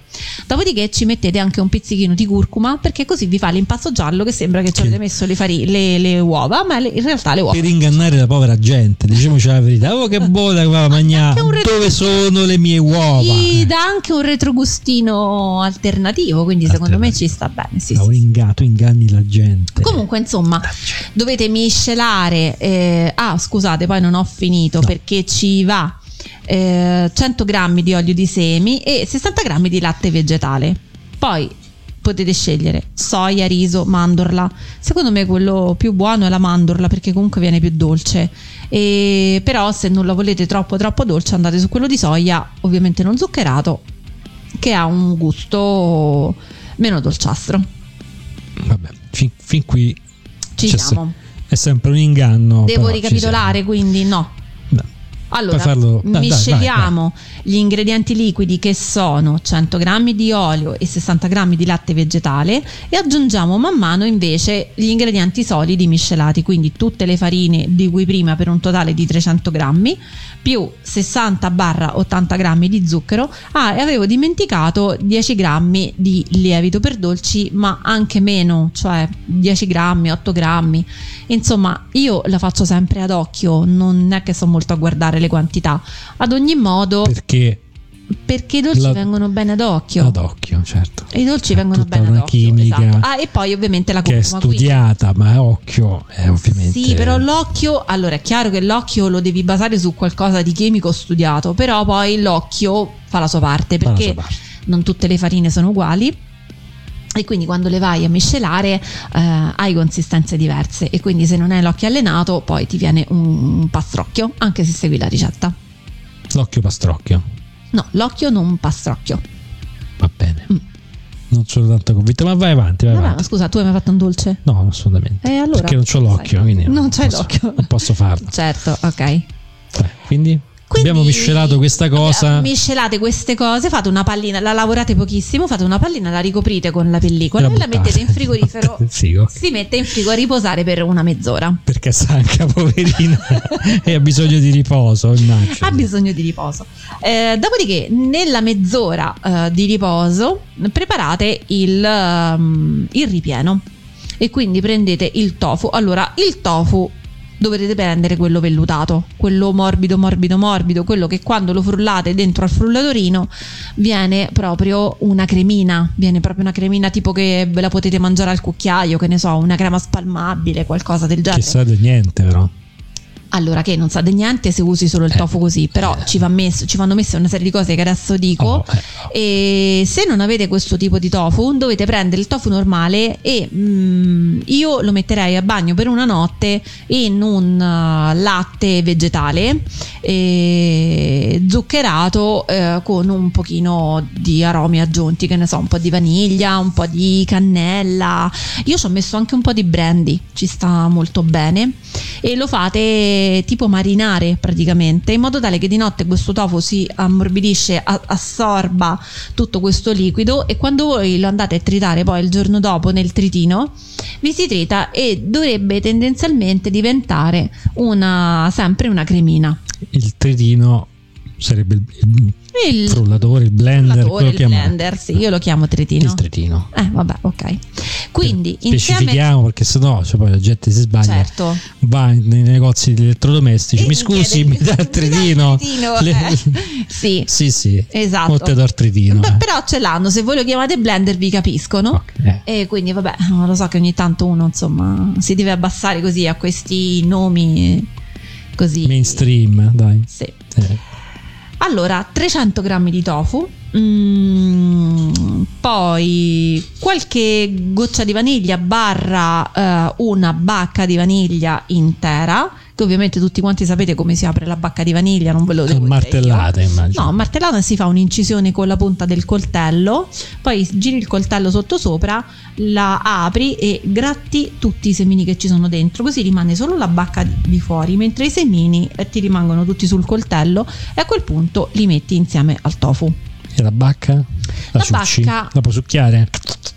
Dopodiché ci mettete anche un pizzichino di curcuma perché così vi fa l'impasto giallo che sembra che ci avete messo le, fari- le- le uova, ma le- in realtà le uova. Per ingannare la povera gente, diciamoci la verità. Oh, che buona che va a mangiare. Retro- Dove sono le mie uova? Gli dà anche un retrogustino alternativo, quindi secondo me ci sta bene. Sì, sì, un sì. inga- tu inganni la gente. Comunque, insomma, dovete miscelare. eh, ah, scusate, poi non ho finito No. perché ci va eh, 100 grammi di olio di semi e 60 grammi di latte vegetale. Poi potete scegliere soia, riso, mandorla. Secondo me quello più buono è la mandorla perché comunque viene più dolce. E però se non la volete troppo troppo dolce andate su quello di soia, ovviamente non zuccherato, che ha un gusto meno dolciastro. Vabbè, fin, fin qui Ci c'è siamo. è sempre un inganno. Devo ricapitolare, quindi no. Allora, farlo- dai, dai, misceliamo gli ingredienti liquidi che sono 100 g di olio e 60 g di latte vegetale e aggiungiamo man mano invece gli ingredienti solidi miscelati, quindi tutte le farine di cui prima per un totale di 300 g più 60-80 g di zucchero. Ah, e avevo dimenticato 10 g di lievito per dolci, ma anche meno, cioè 10 g, 8 g. Insomma, io la faccio sempre ad occhio, non è che so molto a guardare le quantità. Ad ogni modo, Perché perché i dolci La- vengono bene ad occhio. ad occhio, certo. I dolci È vengono bene ad una occhio. chimica esatto. Ah, e poi ovviamente la che è curcuma. quindi- studiata, ma a occhio è ovviamente. Sì, però l'occhio, allora è chiaro che l'occhio lo devi basare su qualcosa di chimico studiato, però poi l'occhio fa la sua parte perché sua parte. non tutte le farine sono uguali. E quindi quando le vai a miscelare eh, hai consistenze diverse e quindi se non hai l'occhio allenato poi ti viene un pastrocchio anche se segui la ricetta. L'occhio pastrocchio. No, l'occhio non pastrocchio. Va bene. Mm. Non sono tanto convinto, ma vai avanti, vai Vabbè, avanti. ma scusa, tu hai mai fatto un dolce? No, assolutamente. E allora? Perché non ho l'occhio, Sai. quindi Non c'hai posso- l'occhio. Non posso farlo. Certo, ok. Eh, quindi, Quindi- abbiamo miscelato questa cosa. Miscelate queste cose, fate una pallina, la lavorate pochissimo, fate una pallina, la ricoprite con la pellicola E la e la mettete in frigorifero. [laughs] Si mette in frigo a riposare per una mezz'ora. Perché è stanca, poverina, [laughs] e ha bisogno di riposo, immagino. Ha bisogno di riposo. Eh, dopodiché, nella mezz'ora eh, di riposo, preparate il, ehm, il ripieno. E quindi prendete il tofu. Allora, il tofu dovete prendere quello vellutato, quello morbido, morbido, morbido, quello che quando lo frullate dentro al frullatorino viene proprio una cremina, viene proprio una cremina tipo che ve la potete mangiare al cucchiaio, che ne so, una crema spalmabile, qualcosa del genere. Che sa di niente, però. Allora, che non sa di niente se usi solo il Eh, tofu così, però eh. ci, va messo- ci vanno messe una serie di cose che adesso dico. Oh, eh, oh. E se non avete questo tipo di tofu, dovete prendere il tofu normale e mm, io lo metterei a bagno per una notte in un uh, latte vegetale e zuccherato eh, con un pochino di aromi aggiunti, che ne so, un po' di vaniglia, un po' di cannella. Io ci ho messo anche un po' di brandy, ci sta molto bene e lo fate tipo marinare praticamente in modo tale che di notte questo tofu si ammorbidisce, a- assorba tutto questo liquido e quando voi lo andate a tritare poi il giorno dopo nel tritino vi si trita e dovrebbe tendenzialmente diventare una, sempre una cremina. Il tritino sarebbe il, il frullatore, il blender, frullatore, il blender, sì, io lo chiamo tritino. Il tritino. Eh, vabbè, ok. Quindi insieme Specifichiamo perché sennò cioè, poi la gente si sbaglia. Certo. Va nei negozi di elettrodomestici. E Mi scusi, chiede- mi dà il tritino. Tritino, Le- eh. Sì. Sì, sì. Esatto. Molto do il tritino. Beh, eh. però ce l'hanno, se voi lo chiamate blender vi capiscono. Ok, eh. E quindi vabbè, lo so che ogni tanto uno insomma si deve abbassare così a questi nomi così. Mainstream, dai. Sì. Eh. Allora, 300 grammi di tofu, mm, poi qualche goccia di vaniglia barra eh, una bacca di vaniglia intera, ovviamente tutti quanti sapete come si apre la bacca di vaniglia, non ve lo devo dire io. Martellate, immagino. No, martellata si fa un'incisione con la punta del coltello, poi giri il coltello sotto sopra, la apri e gratti tutti i semini che ci sono dentro, così rimane solo la bacca di fuori, mentre i semini eh, ti rimangono tutti sul coltello e a quel punto li metti insieme al tofu. E la bacca? La, La succi? bacca- La puoi succhiare?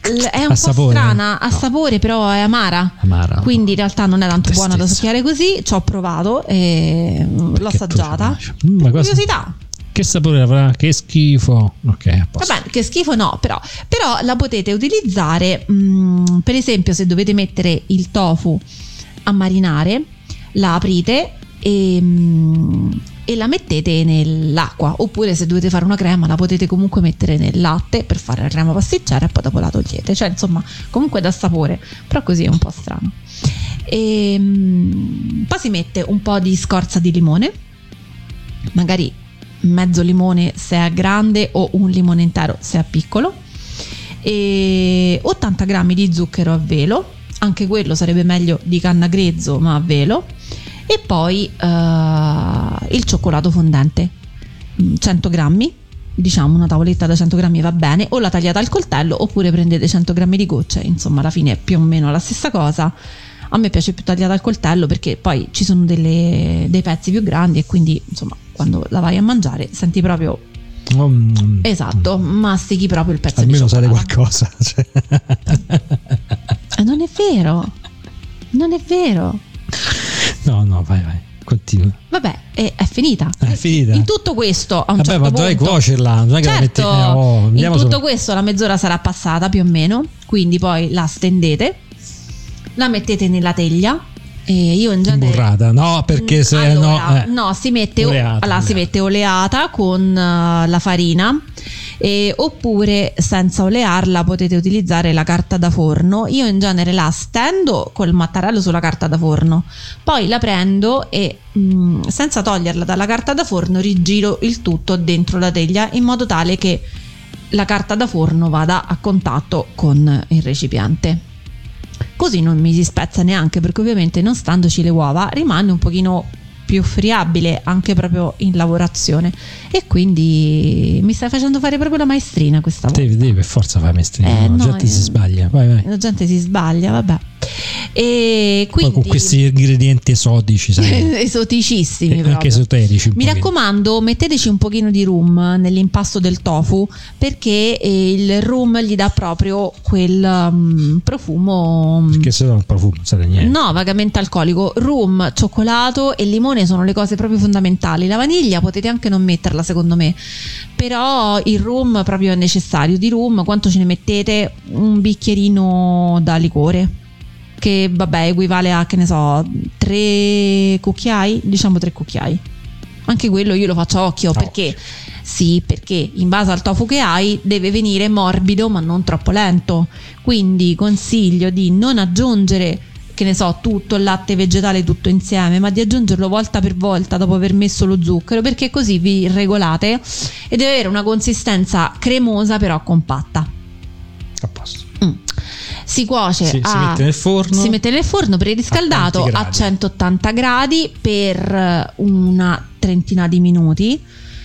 È un A po' sapore? strana, a No. sapore però è amara. Amara. Quindi in realtà non è tanto buona da succhiare così, ci ho provato e l'ho Perché tu assaggiata. Mm, cosa- Curiosità. Che sapore avrà? Che schifo. Ok. Vabbè, che schifo no, però, però la potete utilizzare, mm, per esempio se dovete mettere il tofu a marinare, la aprite e, mm, e la mettete nell'acqua, oppure se dovete fare una crema la potete comunque mettere nel latte per fare la crema pasticcera e poi dopo la togliete, cioè insomma comunque dà sapore, però così è un po' strano. E, mm, poi si mette un po' di scorza di limone, magari mezzo limone se è grande o un limone intero se è piccolo e 80 grammi di zucchero a velo anche quello sarebbe meglio di canna grezzo ma a velo e poi eh, il cioccolato fondente Mm, 100 grammi diciamo una tavoletta da 100 grammi va bene o la tagliate al coltello oppure prendete 100 grammi di gocce insomma alla fine è più o meno la stessa cosa a me piace più tagliata al coltello perché poi ci sono delle- dei pezzi più grandi e quindi insomma quando la vai a mangiare senti proprio Mm, esatto mastichi proprio il pezzo Almeno di cioccolato qualcosa. [laughs] cioè. Eh, non è vero non è vero no, no, vai, vai. Continua. vabbè è, è finita È finita. in tutto questo a un Vabbè, certo ma punto dovrai cuocerla. Non è che la metti. Certo, eh, oh, in tutto solo- questo la mezz'ora sarà passata più o meno, quindi poi la stendete, la mettete nella teglia e io in genere... Burrata, no, perché se Allora, no. eh. no, si mette, Oleata, allora, si oleata. mette oleata con eh, la farina e- oppure senza olearla potete utilizzare la carta da forno. Io in genere la stendo col mattarello sulla carta da forno, poi la prendo e mh, senza toglierla dalla carta da forno rigiro il tutto dentro la teglia in modo tale che la carta da forno vada a contatto con il recipiente. Così non mi si spezza neanche perché ovviamente non standoci le uova rimane un pochino più friabile anche proprio in lavorazione e quindi mi stai facendo fare proprio la maestrina questa volta. Devi, devi per forza fare maestrina, Eh, no, la gente eh. si sbaglia. Vai, vai. La gente si sbaglia, vabbè. E Poi quindi con questi ingredienti esotici, sai, [laughs] esoticissimi e proprio. anche esoterici. Mi pochino. raccomando, metteteci un pochino di rum nell'impasto del tofu perché eh, il rum gli dà proprio quel mm, profumo mm, Perché se no il profumo non di niente. No, vagamente alcolico. Rum, cioccolato e limone sono le cose proprio fondamentali. La vaniglia potete anche non metterla, secondo me. Però il rum proprio è necessario. Di rum, quanto ce ne mettete? Un bicchierino da liquore. Che vabbè, equivale a che ne so, tre cucchiai? Diciamo tre cucchiai. Anche quello io lo faccio a occhio A perché sì, perché in base al tofu che hai deve venire morbido ma non troppo lento. Quindi consiglio di non aggiungere, che ne so, tutto il latte vegetale tutto insieme, ma di aggiungerlo volta per volta dopo aver messo lo zucchero, perché così vi regolate e deve avere una consistenza cremosa però compatta. Mm. Si cuoce Si- si a- mette nel forno. si mette nel forno preriscaldato A a, quanti gradi? 180 gradi per eh, una trentina di minuti.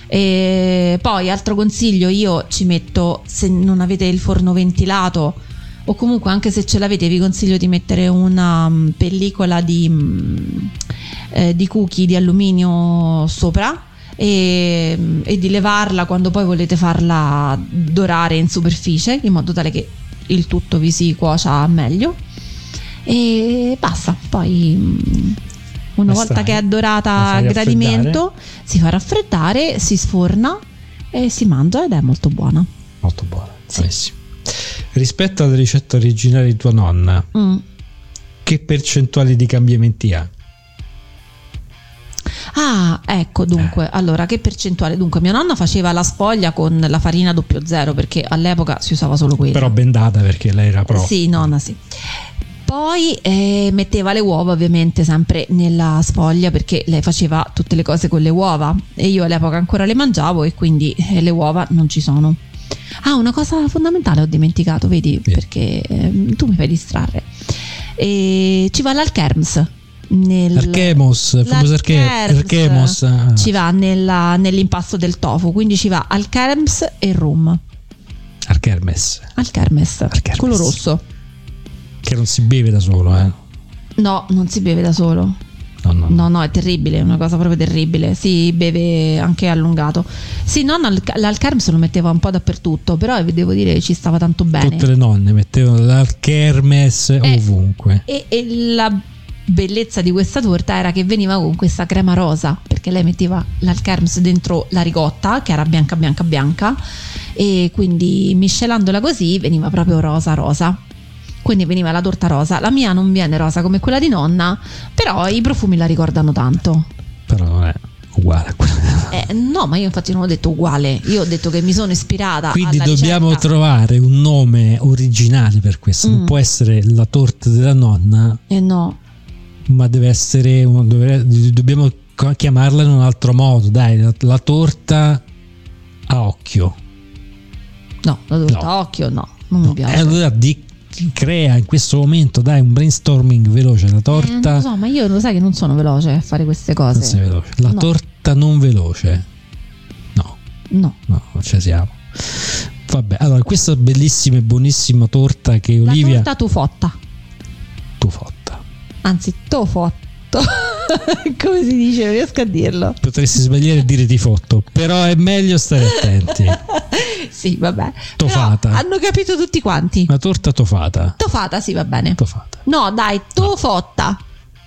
E poi altro consiglio io ci metto se non avete il forno ventilato o comunque anche se ce l'avete vi consiglio di mettere una mm, pellicola di, mm, eh, di cookie di alluminio sopra e, e di levarla quando poi volete farla dorare in superficie in modo tale che il tutto vi si cuocia meglio e basta poi mm, una volta strai, che è dorata a gradimento si fa raffreddare si sforna e si mangia ed è molto buona Molto buono. Sì. Rispetto alla ricetta originale di tua nonna, Mm. che percentuali di cambiamenti ha? Ah, ecco dunque, allora che percentuale? Dunque, mia nonna faceva la spoglia con la farina 00 perché all'epoca si usava solo quella. Però bendata perché lei era pro. Sì, nonna, sì. Poi eh, metteva le uova ovviamente sempre nella spoglia perché lei faceva tutte le cose con le uova e io all'epoca ancora le mangiavo e quindi eh, le uova non ci sono. Ah, una cosa fondamentale ho dimenticato, vedi, Sì. perché ehm, tu mi fai distrarre. E ci va l'alkerms. Nel, Archemos, il famoso Archemos. ah. Ci va nella- nell'impasto del tofu, quindi ci va alkerms e rum. Archermes, Alkermes, Alkermes. quello rosso. che non si beve da solo, eh. No, non si beve da solo. No, no. No, no, è terribile, è una cosa proprio terribile. Si beve anche allungato. Sì, nonna al- l'alkermes lo metteva un po' dappertutto, però vi devo dire che ci stava tanto bene. Tutte le nonne mettevano l'Archermes Eh. ovunque. E, e la bellezza di questa torta era che veniva con questa crema rosa, perché lei metteva l'alkermes dentro la ricotta, che era bianca, bianca, bianca, e quindi miscelandola così veniva proprio rosa, rosa. Quindi veniva la torta rosa. La mia non viene rosa come quella di nonna, però i profumi la ricordano tanto. Però non è uguale a quella. Eh, no, ma io infatti non ho detto uguale, io ho detto che mi sono ispirata. Quindi dobbiamo ricetta. trovare un nome originale per questo. Non Mm. può essere la torta della nonna, Eh no, ma deve essere. un- dovre- dobbiamo chiamarla in un altro modo. Dai, la, la torta a occhio. no, la torta No. a occhio no, non No, mi piace. Allora di- crea in questo momento, dai, un brainstorming veloce. La Eh, torta. non lo so, ma io lo sai che non sono veloce a fare queste cose. La No. torta non veloce. No, No. no, non ci siamo. Vabbè, allora questa bellissima e buonissima torta che La Olivia torta tufotta, tu fatta. Anzi tofotto. [laughs] Come si dice? Non riesco a dirlo. Potresti sbagliare e dire ti fotto, però è meglio stare attenti. [laughs] sì, vabbè. Tofata. Però hanno capito tutti quanti. Una torta tofata. Tofata, sì, va bene. Tofata. No, dai, tofotta.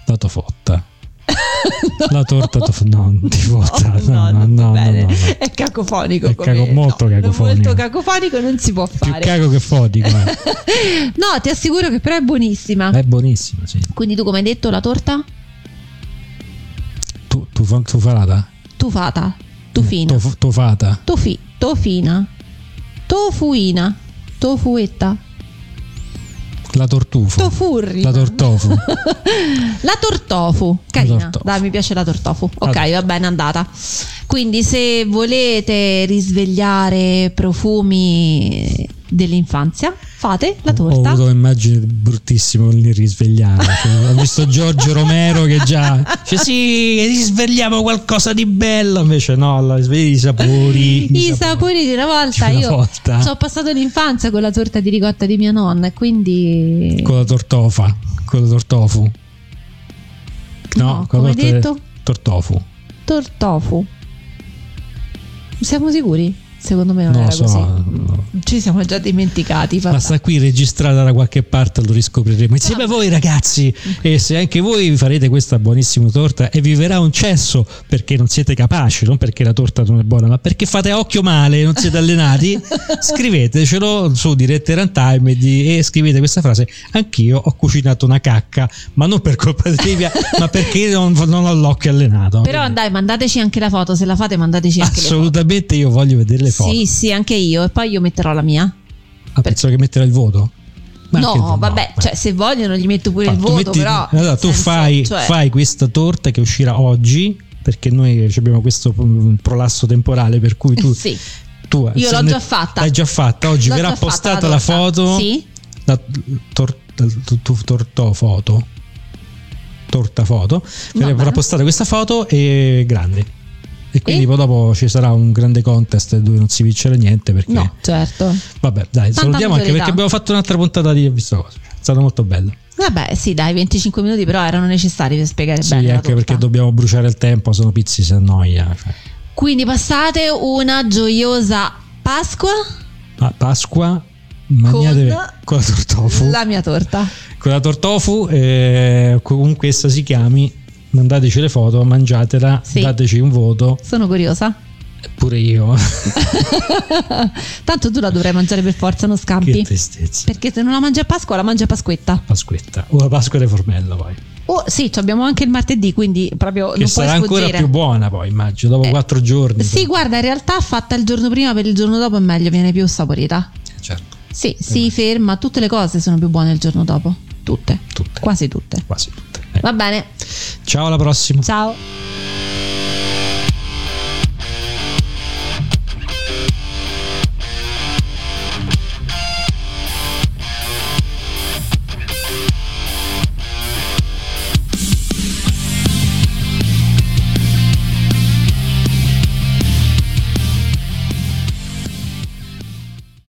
La tofotta. [laughs] La torta tof- no, fotta. Oh, no, no, no, no. È cacofonico. È come- caco- molto cacofonico. Molto cacofonico non si può Più fare. cago che fodico. eh. [laughs] no, ti assicuro che però è buonissima. È buonissima, sì. Quindi tu come hai detto la torta? Tu, tu, fa- tu farata? Tufata. Tufina. Tof- tofata. Tofi, tofina. Tofuina. Tofuetta. La tortufo. Tofurri. La tortofu. [laughs] La tortofu, carina. tortofu. Dai, mi piace la tortofu. Ok, Allora. va bene, andata. Quindi se volete risvegliare profumi dell'infanzia, fate la Ho torta. avuto un'immagine bruttissima con il risvegliare. Cioè, [laughs] ho visto Giorgio Romero che già dice sì, risvegliamo qualcosa di bello. Invece no, la i sapori. I sapori di una volta, Di una io volta. ci ho passato l'infanzia con la torta di ricotta di mia nonna e quindi... Con la tortofa, con la tortofu. No, con come hai detto? Tortofu. Tortofu. Siamo sicuri? Secondo me non Non era so. così. no. Ci siamo già dimenticati. Ma vabbè. sta qui registrata da qualche parte, lo riscopriremo insieme a voi ragazzi. E se anche voi vi farete questa buonissima torta e vi verrà un cesso perché non siete capaci, non perché la torta non è buona, ma perché fate occhio male, non siete allenati, [laughs] scrivetecelo su Dirette Runtime e, di- e scrivete questa frase. Anch'io ho cucinato una cacca, ma non per colpa di Livia, ma perché non, non ho l'occhio allenato. Però dai, mandateci anche la foto. Se la fate, mandateci anche Assolutamente io voglio vedere le foto. foto. Sì, sì, anche io. E poi io metterò la mia. Ah, penso che metterà il voto. Ma no, tu, vabbè, beh. cioè se vogliono gli metto pure Ah, il voto, metti- però... allora tu senso, fai, cioè, fai questa torta che uscirà oggi perché noi abbiamo questo mm, prolasso temporale per cui tu, Sì. tu Io l'ho ne- già fatta. l'hai già fatta oggi L'ho verrà postata la la, torta. foto Sì. la tor- tu- tu- tortofoto torta foto verrà postata questa foto e grande e quindi E? poi dopo ci sarà un grande contest dove non si vincerà niente perché No, certo. vabbè dai Tanta salutiamo anche perché abbiamo fatto un'altra puntata di visto cosa è stato molto bello Vabbè, sì, dai, 25 minuti però erano necessari per spiegare Sì, bene la anche perché dobbiamo bruciare il tempo, sono pizzi si annoia. cioè. Quindi passate una gioiosa Pasqua Ah, Pasqua, mangiate Con con, la tortofu. la mia torta. Con la tortofu, eh, comunque essa si chiami, mandateci le foto, mangiatela, Sì. dateci un voto, Sono curiosa. pure io. [laughs] Tanto tu la dovrai mangiare per forza, non che scampi. tristezza. Perché se non la mangi a Pasqua, la mangi a Pasquetta. Pasquetta. O la Pasqua di formello poi. Oh, sì, abbiamo anche il martedì, quindi proprio Che non puoi sarà ancora più buona poi, immagino, dopo Eh, quattro giorni. Sì, guarda, in realtà fatta il giorno prima per il giorno dopo è meglio, viene più saporita. Certo, Sì, si ferma, tutte le cose sono più buone il giorno dopo. Tutte. tutte. Quasi tutte. Quasi tutte. Va bene. Ciao, alla prossima. Ciao.